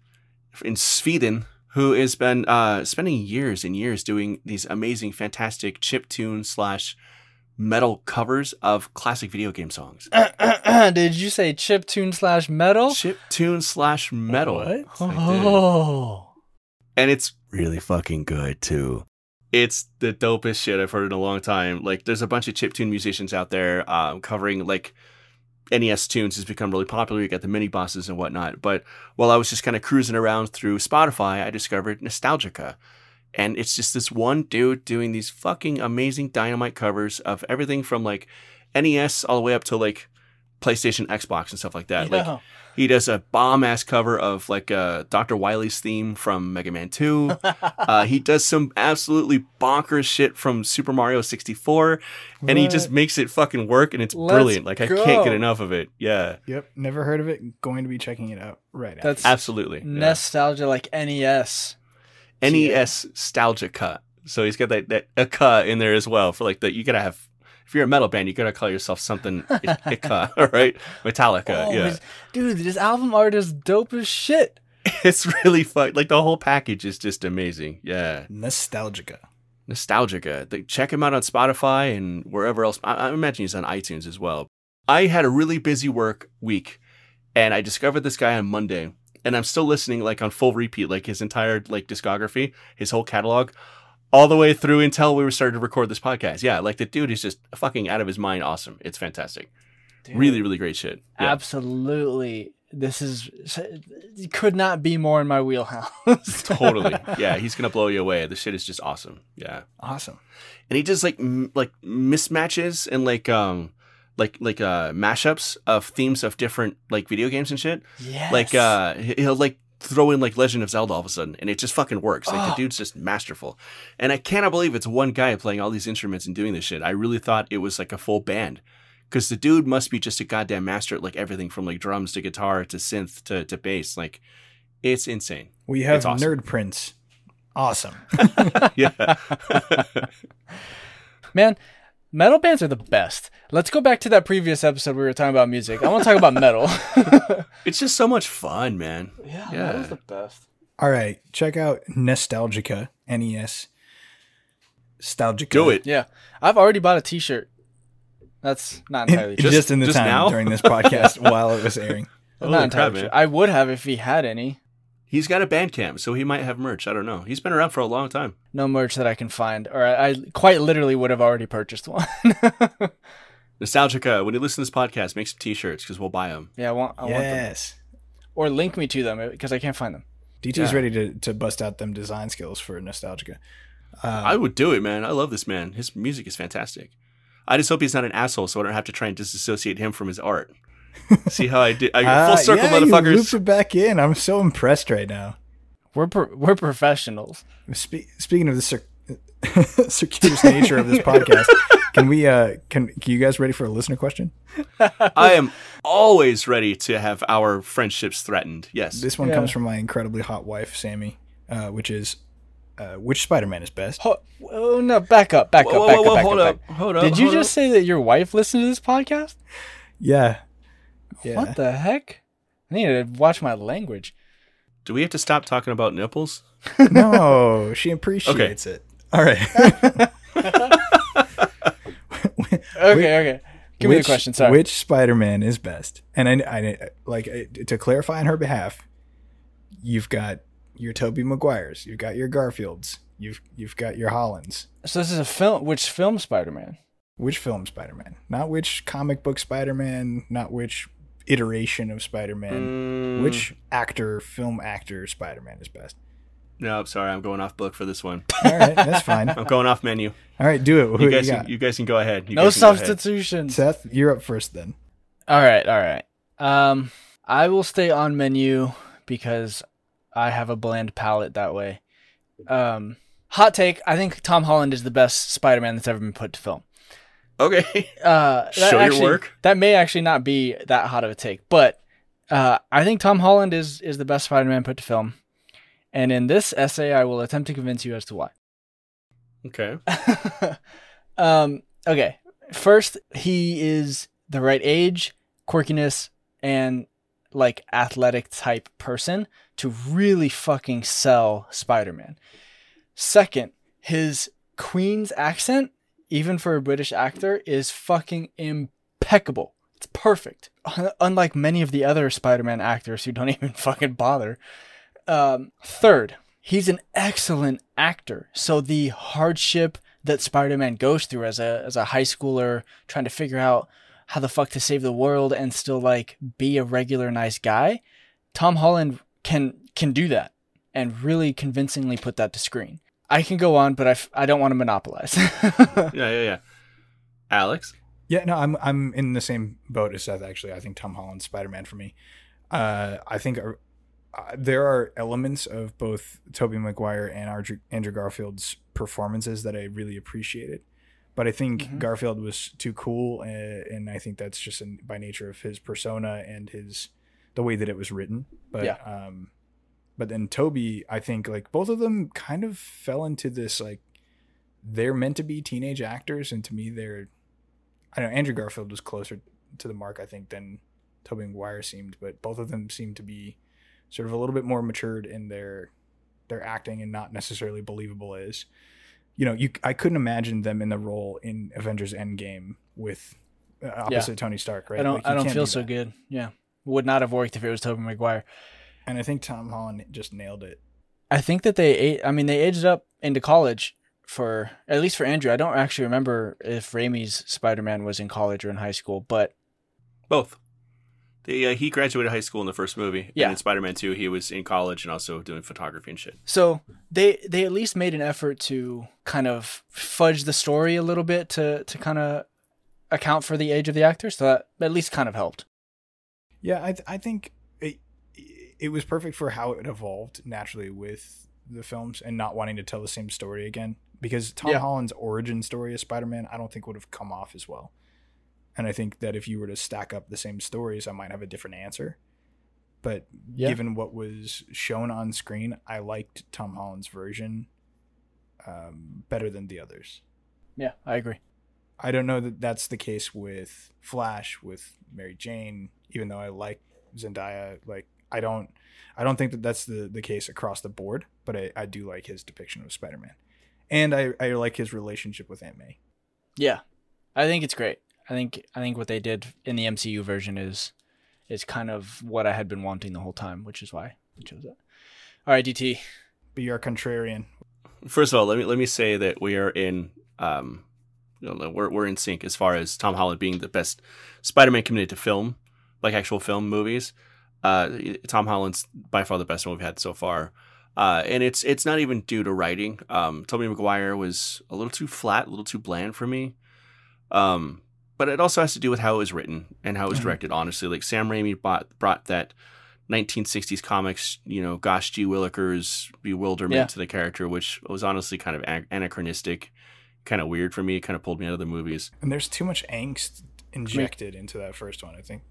in Sweden who has been uh, spending years and years doing these amazing, fantastic chip tune slash metal covers of classic video game songs. Did you say chip tune slash metal? Chip tune slash metal. What? Oh, and it's really fucking good too. It's the dopest shit I've heard in a long time. Like, there's a bunch of chiptune musicians out there um, covering like NES tunes has become really popular. You got the mini bosses and whatnot. But while I was just kind of cruising around through Spotify, I discovered Nestalgica. And it's just this one dude doing these fucking amazing dynamite covers of everything from like NES all the way up to like PlayStation, Xbox, and stuff like that. Like he does a bomb ass cover of like uh, Dr. Wily's theme from Mega Man 2. uh, he does some absolutely bonkers shit from Super Mario 64, and he just makes it fucking work, and it's Let's brilliant. Like I can't get enough of it. Yeah, Yep, never heard of it. Going to be checking it out right now. That's absolutely. Yeah. nostalgia like E NES. NES Nestalgica. So he's got that that aka in there as well for like that. You gotta have. If you're a metal band, you gotta call yourself something all right? Metallica, Oh, yeah. dude, this album art is dope as shit. It's really fun. Like the whole package is just amazing. Yeah. Nestalgica. Nestalgica. Check him out on Spotify and wherever else. I, I imagine he's on iTunes as well. I had a really busy work week and I discovered this guy on Monday and I'm still listening like on full repeat, like his entire like discography, his whole catalog, all the way through until we were starting to record this podcast. Yeah, like the dude is just fucking out of his mind awesome. It's fantastic. Dude, Really, really great shit. Yeah. Absolutely. This is could not be more in my wheelhouse. totally. Yeah, he's gonna blow you away. The shit is just awesome. Yeah. Awesome. and he does like m- like mismatches and like um like like uh mashups of themes of different like video games and shit. Yeah. Like uh he'll like throw in like Legend of Zelda all of a sudden and it just fucking works. Like Oh. the dude's just masterful. And I cannot believe it's one guy playing all these instruments and doing this shit. I really thought it was like a full band. Cause the dude must be just a goddamn master at like everything from like drums to guitar to synth to, to bass. Like it's insane. We have awesome. Nerd Prince. Awesome. yeah. Man, metal bands are the best. Let's go back to that previous episode we were talking about music. I want to talk about metal. it's just so much fun, man. yeah, Yeah. metal's the best. All right, check out Nestalgica. N E S. Nestalgica. Do it. Yeah, I've already bought a T-shirt. That's not entirely true. just, in the just time now? during this podcast while it was airing. not entirely crap, true. I would have if he had any. He's got a Bandcamp, so he might have merch. I don't know. He's been around for a long time. No merch that I can find, or I, I quite literally would have already purchased one. Nestalgica, when you listen to this podcast, make some t-shirts because we'll buy them. yeah, I want, I want them, yes. or link me to them because I can't find them. DT's Yeah. ready to, to bust out them design skills for Nestalgica. Uh, I would do it, man. I love this man. His music is fantastic. I just hope he's not an asshole, so I don't have to try and disassociate him from his art. See how I did? I, Ah, full circle, yeah, You motherfuckers. looped it back in. I'm so impressed right now. We're pro- we're professionals. Spe- speaking of the cir- circuitous nature of this podcast, can we? Uh, can, can you guys ready for a listener question? I am always ready to have our friendships threatened. Yes. This one Yeah. comes from my incredibly hot wife, Sammy, uh, which is uh, which Spider-Man is best? Ho- oh no, back up, back whoa, up, back whoa, up, back hold up. up, hold up. Did you just up. say that your wife listened to this podcast? Yeah, yeah. What the heck? I need to watch my language. Do we have to stop talking about nipples? no, she appreciates it. All right. Okay, okay. Give me the question. Sorry. Which Spider-Man is best? And I, I like I- to clarify on her behalf. You've got your Tobey Maguires, you've got your Garfields, you've you've got your Hollands. so this is a film. Which film, Spider-Man? Which film Spider-Man? Not which comic book Spider-Man, not which iteration of Spider-Man. Mm, Which actor, film actor Spider-Man is best? No, sorry, I'm going off book for this one. All right, that's fine. I'm going off menu. All right, do it. Who You you guys, got? can, you guys can go ahead. You no guys can go ahead. substitutions. Seth, you're up first then. All right, all right. Um, I will stay on menu because I have a bland palate that way. Um, hot take: I think Tom Holland is the best Spider-Man that's ever been put to film. Okay. Uh, that Show your work. That may actually not be that hot of a take, but uh, I think Tom Holland is is the best Spider-Man put to film. And in this essay, I will attempt to convince you as to why. Okay. um, okay. First, he is the right age, quirkiness, and like athletic type person to really fucking sell Spider Man. Second, his Queen's accent, even for a British actor, is fucking impeccable. It's perfect. Unlike many of the other Spider Man actors who don't even fucking bother. Um, third, he's an excellent actor. So the hardship that Spider-Man goes through as a as a high schooler trying to figure out how the fuck to save the world and still like be a regular nice guy, Tom Holland can can do that and really convincingly put that to screen. I can go on, but I, f- I don't want to monopolize. Yeah, yeah, yeah. Alex. Yeah, no, I'm I'm in the same boat as Seth. Actually, I think Tom Holland's Spider Man for me. Uh, I think uh, uh, there are elements of both Tobey Maguire and Andrew, Andrew Garfield's performances that I really appreciated, but I think Mhm. Garfield was too cool, uh, and I think that's just in, by nature of his persona and his the way that it was written. But Yeah. um, but then Tobey, I think like both of them kind of fell into this like they're meant to be teenage actors, and to me they're I know Andrew Garfield was closer to the mark, I think, than Tobey Maguire seemed, but both of them seem to be sort of a little bit more matured in their their acting and not necessarily believable is. you know, you I couldn't imagine them in the role in Avengers Endgame with uh, opposite Tony Stark, right? I don't Like, I don't feel do so good. Yeah. Would not have worked if it was Tobey Maguire. And I think Tom Holland just nailed it. I think that they a- I mean they aged up into college for at least for Andrew. I don't actually remember if Raimi's Spider-Man was in college or in high school, but Both. They, uh, he graduated high school in the first movie. Yeah. And in Spider Man 2, he was in college and also doing photography and shit. So they they at least made an effort to kind of fudge the story a little bit to to kind of account for the age of the actor. So that at least kind of helped. Yeah, I th- I think it was perfect for how it evolved naturally with the films and not wanting to tell the same story again. Because Tom Yeah. Holland's origin story as Spider Man, I don't think would have come off as well. And I think that if you were to stack up the same stories, I might have a different answer. But Yeah. given what was shown on screen, I liked Tom Holland's version um, better than the others. Yeah, I agree. I don't know that that's the case with Flash with Mary Jane, even though I like Zendaya. Like I don't, I don't think that that's the the case across the board. But I, I do like his depiction of Spider Man, and I I like his relationship with Aunt May. Yeah, I think it's great. I think I think what they did in the MCU version is is kind of what I had been wanting the whole time, which is why I chose it. All right, DT. But you're contrarian. First of all, let me let me say that we are in um, you know, we're we're in sync as far as Tom Holland being the best Spider-Man committed to film, like actual film movies. Uh, Tom Holland's by far the best one we've had so far. Uh, and it's it's not even due to writing. Um, Tobey Maguire was a little too flat, a little too bland for me. Um, but it also has to do with how it was written and how it was Mhm. directed. Honestly, like Sam Raimi brought brought that 1960s comics, you know, Gosh G. Willikers bewilderment Yeah. to the character, which was honestly kind of anachronistic, kind of weird for me. It kind of pulled me out of the movies. And there's too much angst injected into that first one. I think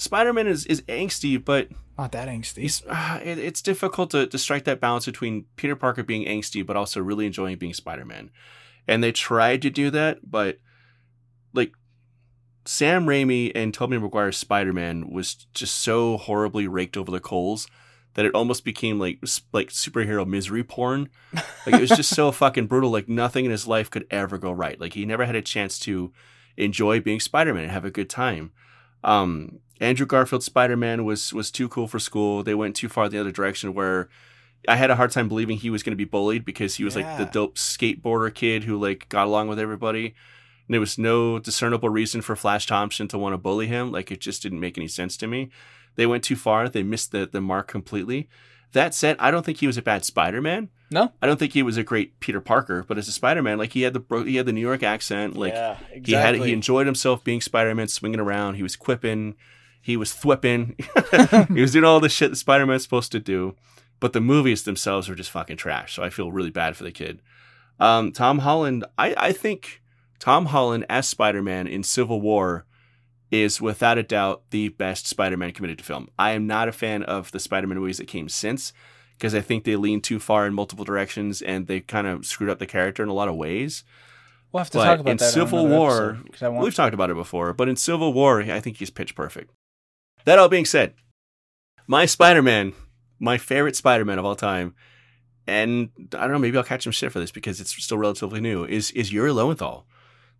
Spider Man is, is angsty, but not that angsty. uh, it, it's difficult to, to strike that balance between Peter Parker being angsty, but also really enjoying being Spider Man. And they tried to do that, but like Sam Raimi and Tobey Maguire's Spider Man was just so horribly raked over the coals that it almost became like like superhero misery porn. Like it was just so fucking brutal. Like nothing in his life could ever go right. Like he never had a chance to enjoy being Spider Man and have a good time. Um, Andrew Garfield's Spider Man was was too cool for school. They went too far the other direction where I had a hard time believing he was going to be bullied because he was like the dope skateboarder kid who like got along with everybody. And there was no discernible reason for Flash Thompson to want to bully him. Like it just didn't make any sense to me. They went too far. They missed the, the mark completely. That said, I don't think he was a bad Spider Man. No, I don't think he was a great Peter Parker, but as a Spider Man, like he had the he had the New York accent. Like yeah, he had he enjoyed himself being Spider Man, swinging around. He was quipping, he was thwipping, he was doing all the shit that Spider Man's supposed to do. But the movies themselves were just fucking trash. So I feel really bad for the kid. Um, Tom Holland, I, I think Tom Holland as Spider Man in Civil War is without a doubt the best Spider Man committed to film. I am not a fan of the Spider Man movies that came since because I think they lean too far in multiple directions and they kind of screwed up the character in a lot of ways. We'll have to but talk about in that Civil War, episode, 'cause I want- We've talked about it before, but in Civil War, I think he's pitch perfect. That all being said, my Spider Man, my favorite Spider Man of all time, and I don't know, maybe I'll catch some shit for this because it's still relatively new, is, is Yuri Lowenthal,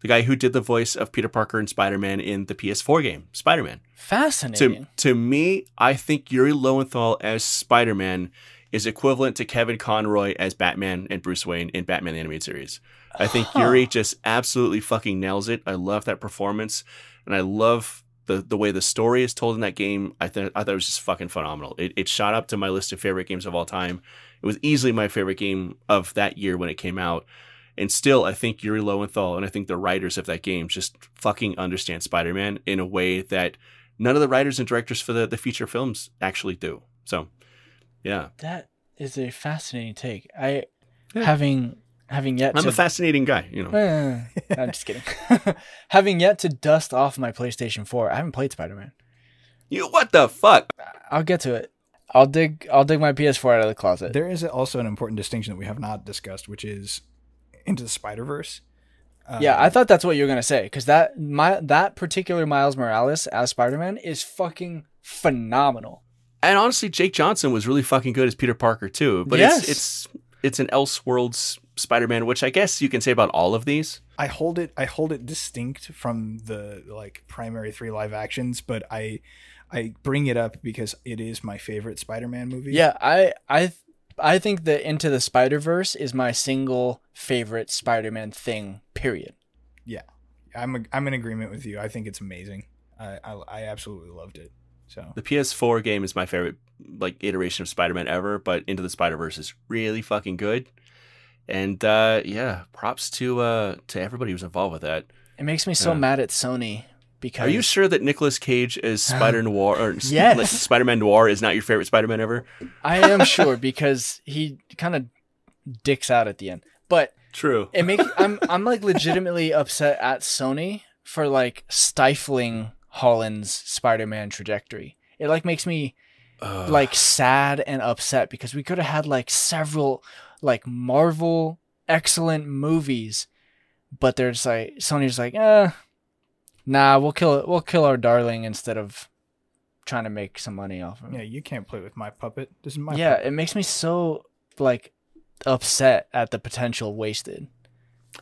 the guy who did the voice of Peter Parker and Spider Man in the PS4 game, Spider Man. fascinating. To, to me, I think Yuri Lowenthal as Spider Man is equivalent to Kevin Conroy as Batman and Bruce Wayne in Batman the Animated Series. I think Huh. Yuri just absolutely fucking nails it. I love that performance, and I love the the way the story is told in that game. I thought I thought it was just fucking phenomenal. It, it shot up to my list of favorite games of all time. It was easily my favorite game of that year when it came out. And still, I think Yuri Lowenthal and I think the writers of that game just fucking understand Spider Man in a way that none of the writers and directors for the, the feature films actually do. So, yeah. that is a fascinating take. I Yeah. having having yet I'm to a fascinating guy, you know. Eh, I'm just kidding. having yet to dust off my PlayStation 4, I haven't played Spider Man. You what the fuck? I'll get to it. I'll dig. I'll dig my PS4 out of the closet. There is also an important distinction that we have not discussed, which is into the Spider Verse. Uh, yeah, I thought that's what you were gonna say because that my that particular Miles Morales as Spider Man is fucking phenomenal. And honestly, Jake Johnson was really fucking good as Peter Parker too. But Yes. it's it's it's an Elseworlds Spider-Man, which I guess you can say about all of these. I hold it I hold it distinct from the like primary three live actions, but I I bring it up because it is my favorite Spider-Man movie. Yeah, I I I think that Into the Spider Verse is my single favorite Spider Man thing. Period. Yeah, I'm a, I'm in agreement with you. I think it's amazing. I, I I absolutely loved it. So The PS4 game is my favorite like iteration of Spider-Man ever, but Into the Spider-Verse is really fucking good. And uh, yeah, props to uh, to everybody who's involved with that. It makes me so Yeah. mad at Sony because Are you sure that Nicolas Cage as Spider Noir or yes. Spider Man Noir is not your favorite Spider-Man ever? I am sure because he kind of dicks out at the end. But True. it makes I'm I'm like legitimately upset at Sony for like stifling Holland's Spider-Man trajectory. It like makes me like sad and upset because we could have had like several like Marvel excellent movies, but there's like Sony's like, eh, nah, we'll kill it. We'll kill our darling instead of trying to make some money off of yeah, you can't play with my puppet. This is my Yeah, puppet. it makes me so like upset at the potential wasted.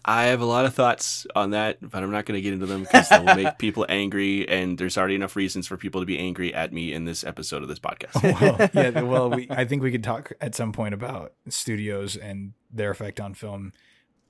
I have a lot of thoughts on that, but I'm not going to get into them because they will make people angry, and there's already enough reasons for people to be angry at me in this episode of this podcast. well, yeah, well, we, I think we could talk at some point about studios and their effect on film.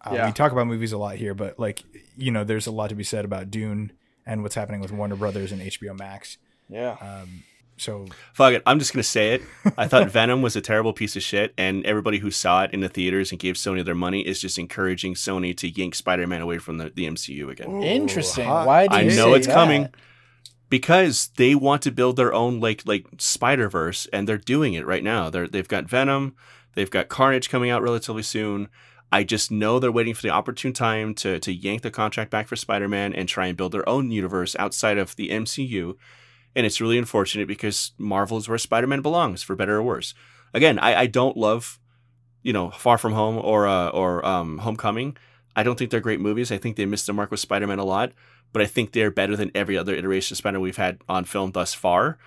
Uh, Yeah. We talk about movies a lot here, but like you know, there's a lot to be said about Dune and what's happening with Warner Brothers and HBO Max. Yeah. Um, so Fuck it, I'm just going to say it. I thought Venom was a terrible piece of shit, and everybody who saw it in the theaters and gave Sony their money is just encouraging Sony to yank Spider-Man away from the, the MCU again. Interesting. hot Why do I you know say it's that? coming. because they want to build their own like like Spider Verse, and they're doing it right now. They're they've got Venom, they've got Carnage coming out relatively soon. I just know they're waiting for the opportune time to to yank the contract back for Spider Man and try and build their own universe outside of the MCU. And it's really unfortunate because Marvel is where Spider Man belongs, for better or worse. Again, I, I don't love, you know, Far From Home or uh, or um, Homecoming. I don't think they're great movies. I think they missed the mark with Spider Man a lot but I think they're better than every other iteration of Spider-Man we've had on film thus far.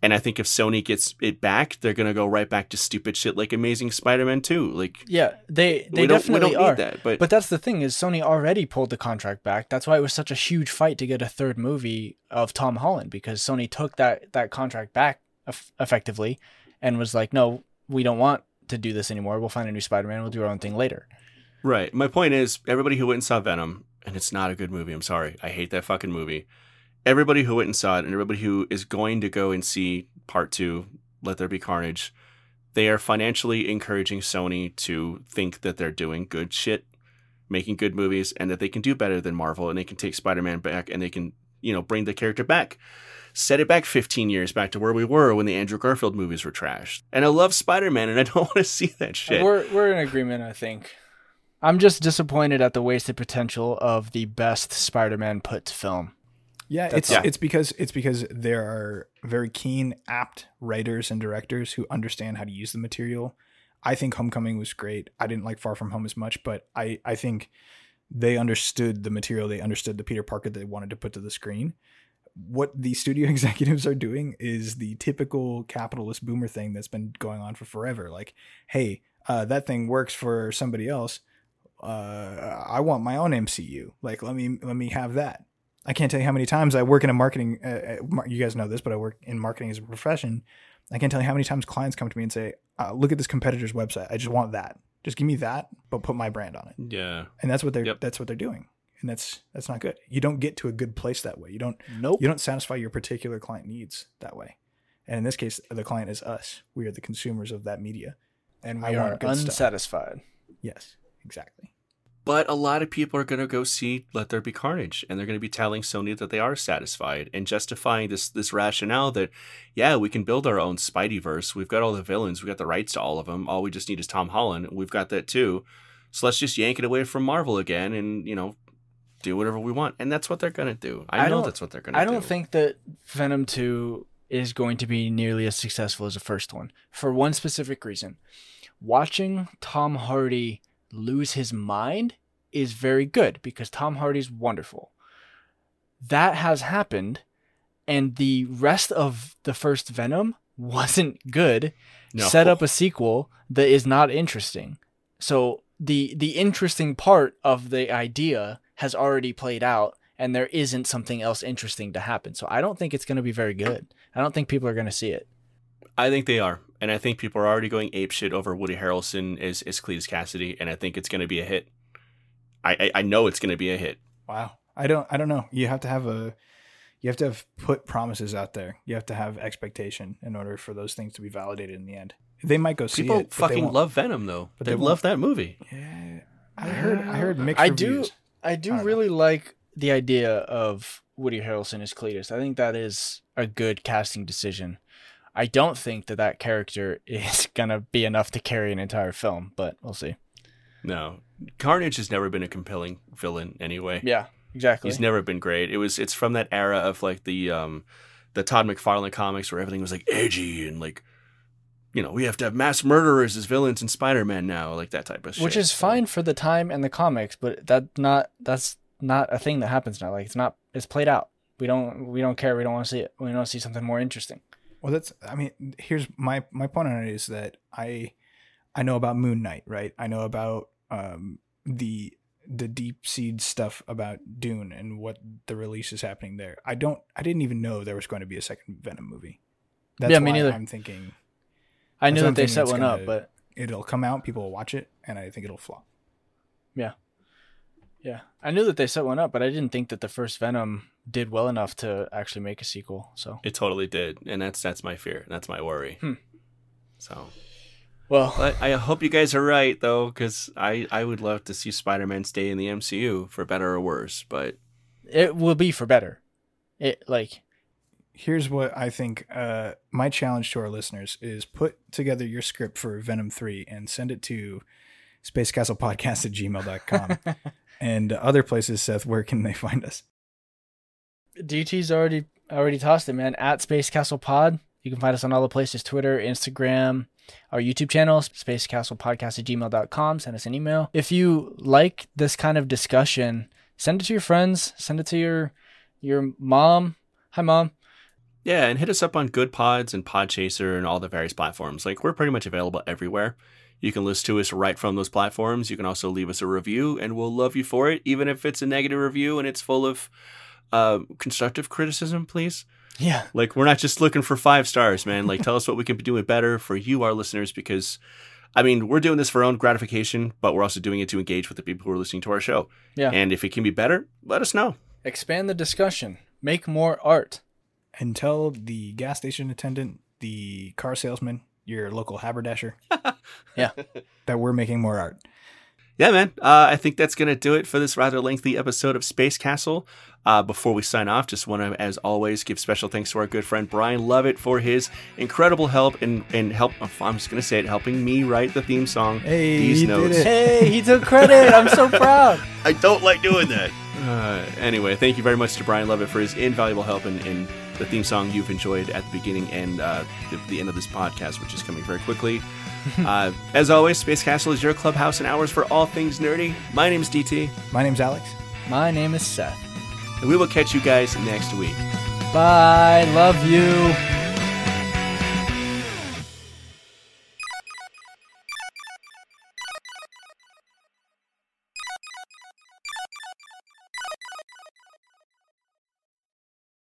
And I think if Sony gets it back, they're gonna go right back to stupid shit like Amazing Spider-Man 2. Like Yeah, they they we don't, we definitely don't are. need that. But, But that's the thing is Sony already pulled the contract back. That's why it was such a huge fight to get a third movie of Tom Holland because Sony took that that contract back effectively and was like, "No, we don't want to do this anymore. We'll find a new Spider-Man. We'll do our own thing later." right. My point is everybody who went and saw Venom, and it's not a good movie. I'm sorry. I hate that fucking movie. Everybody who went and saw it, and everybody who is going to go and see part two, Let There Be Carnage, they are financially encouraging Sony to think that they're doing good shit, making good movies, and that they can do better than Marvel, and they can take Spider-Man back, and they can, you know, bring the character back. Set it back 15 years back to where we were when the Andrew Garfield movies were trashed. And I love Spider-Man, and I don't want to see that shit. We're we're in agreement, I think. I'm just disappointed at the wasted potential of the best Spider-Man put to film. Yeah, That's it's it's because it's because there are very keen, apt writers and directors who understand how to use the material. I think Homecoming was great. I didn't like Far From Home as much, but I I think they understood the material. They understood the Peter Parker they wanted to put to the screen. What the studio executives are doing is the typical capitalist boomer thing that's been going on for forever. Like, hey, uh, that thing works for somebody else. Uh, I want my own MCU. Like, let me let me have that. I can't tell you how many times I work in a marketing. Uh, uh, you guys know this, but I work in marketing as a profession. I can't tell you how many times clients come to me and say, uh, "Look at this competitor's website. I just want that. Just give me that, but put my brand on it." yeah. And that's what they're Yep. that's what they're doing, and that's that's not good. You don't get to a good place that way. You don't Nope. you don't satisfy your particular client needs that way. And in this case, the client is us. We are the consumers of that media, and we I are want good stuff. unsatisfied. Yes, exactly. But a lot of people are going to go see Let There Be Carnage, and they're going to be telling Sony that they are satisfied and justifying this this rationale that, yeah, we can build our own Spideyverse. We've got all the villains, we've got the rights to all of them. All we just need is Tom Holland. And we've got that too. So let's just yank it away from Marvel again, and you know, do whatever we want. And that's what they're going to do. I, I know that's what they're going to do. I do. don't think that Venom 2 is going to be nearly as successful as the first one for one specific reason. Watching Tom Hardy lose his mind is very good because Tom Hardy's wonderful. That has happened, and the rest of the first Venom wasn't good. No. Set up a sequel that is not interesting. So the the interesting part of the idea has already played out and there isn't something else interesting to happen. So I don't think it's going to be very good. I don't think people are going to see it. I think they are, and I think people are already going apeshit over Woody Harrelson as as Cletus Cassidy, and I think it's going to be a hit. I I, I know it's going to be a hit. Wow. I don't I don't know. You have to have a you have to have put promises out there. You have to have expectation in order for those things to be validated in the end. They might go see People it. but fucking won't. love Venom though, but they, they love that movie. Yeah. I heard I heard mixed I do reviews. I do I don't know. really like the idea of Woody Harrelson as Cletus. I think that is a good casting decision. I don't think that that character is going to be enough to carry an entire film, but we'll see. No, Carnage has never been a compelling villain anyway. Yeah, exactly. He's never been great. It was it's from that era of like the um the Todd McFarlane comics where everything was like edgy and like you know, we have to have mass murderers as villains in Spider-Man now, like that type of shit. which is fine for the time and the comics, but that not that's not a thing that happens now. Like it's not it's played out. We don't we don't care. We don't want to see it. We want to see something more interesting. Well, that's. I mean, here's my my point on it is that I I know about Moon Knight, right? I know about um the the deep seed stuff about Dune and what the release is happening there. I don't. I didn't even know there was going to be a second Venom movie. That's Yeah, me why neither. I'm thinking I knew that they set one gonna- up, but it'll come out, people will watch it, and I think it'll flop. yeah, I knew that they set one up, but I didn't think that the first Venom did well enough to actually make a sequel. So It totally did, and that's that's my fear. That's my worry. Hmm. So, well, but I hope you guys are right though, because I I would love to see Spider-Man stay in the MCU for better or worse. But it will be for better. It like Here's what I think. Uh, my challenge to our listeners is put together your script for Venom Three and send it to spacecastlepodcast at gmail.com. and other places, Seth, where can they find us? DT's already already tossed it, man. At Space Castle Pod. You can find us on all the places Twitter, Instagram, our YouTube channel, spacecastlepodcast at gmail.com. Send us an email. If you like this kind of discussion, send it to your friends, send it to your your mom. Hi mom. Yeah, and hit us up on Goodpods and Podchaser and all the various platforms. Like we're pretty much available everywhere. You can listen to us right from those platforms. You can also leave us a review, and we'll love you for it, even if it's a negative review and it's full of uh, constructive criticism. Please, Yeah. like we're not just looking for five stars, man. Like tell us what we can be doing better for you, our listeners, because I mean we're doing this for our own gratification, but we're also doing it to engage with the people who are listening to our show. Yeah. And if it can be better, let us know. Expand the discussion. Make more art. And tell the gas station attendant, the car salesman, your local haberdasher, Yeah. that we're making more art. yeah, man. Uh, I think that's going to do it for this rather lengthy episode of Space Castle. Uh, before we sign off, just want to, as always, give special thanks to our good friend Brian Lovett for his incredible help and and help. I'm just going to say it, helping me write the theme song. Hey, These he did notes. it. Hey, he took credit. I'm so proud. I don't like doing that. Uh, anyway, thank you very much to Brian Lovett for his invaluable help in, in the theme song you've enjoyed at the beginning and uh, the, the end of this podcast, which is coming very quickly. uh, as always, Space Castle is your clubhouse and ours for all things nerdy. My name is DT, My name's Alex. My name is Seth. and we will catch you guys next week. Bye. Love you.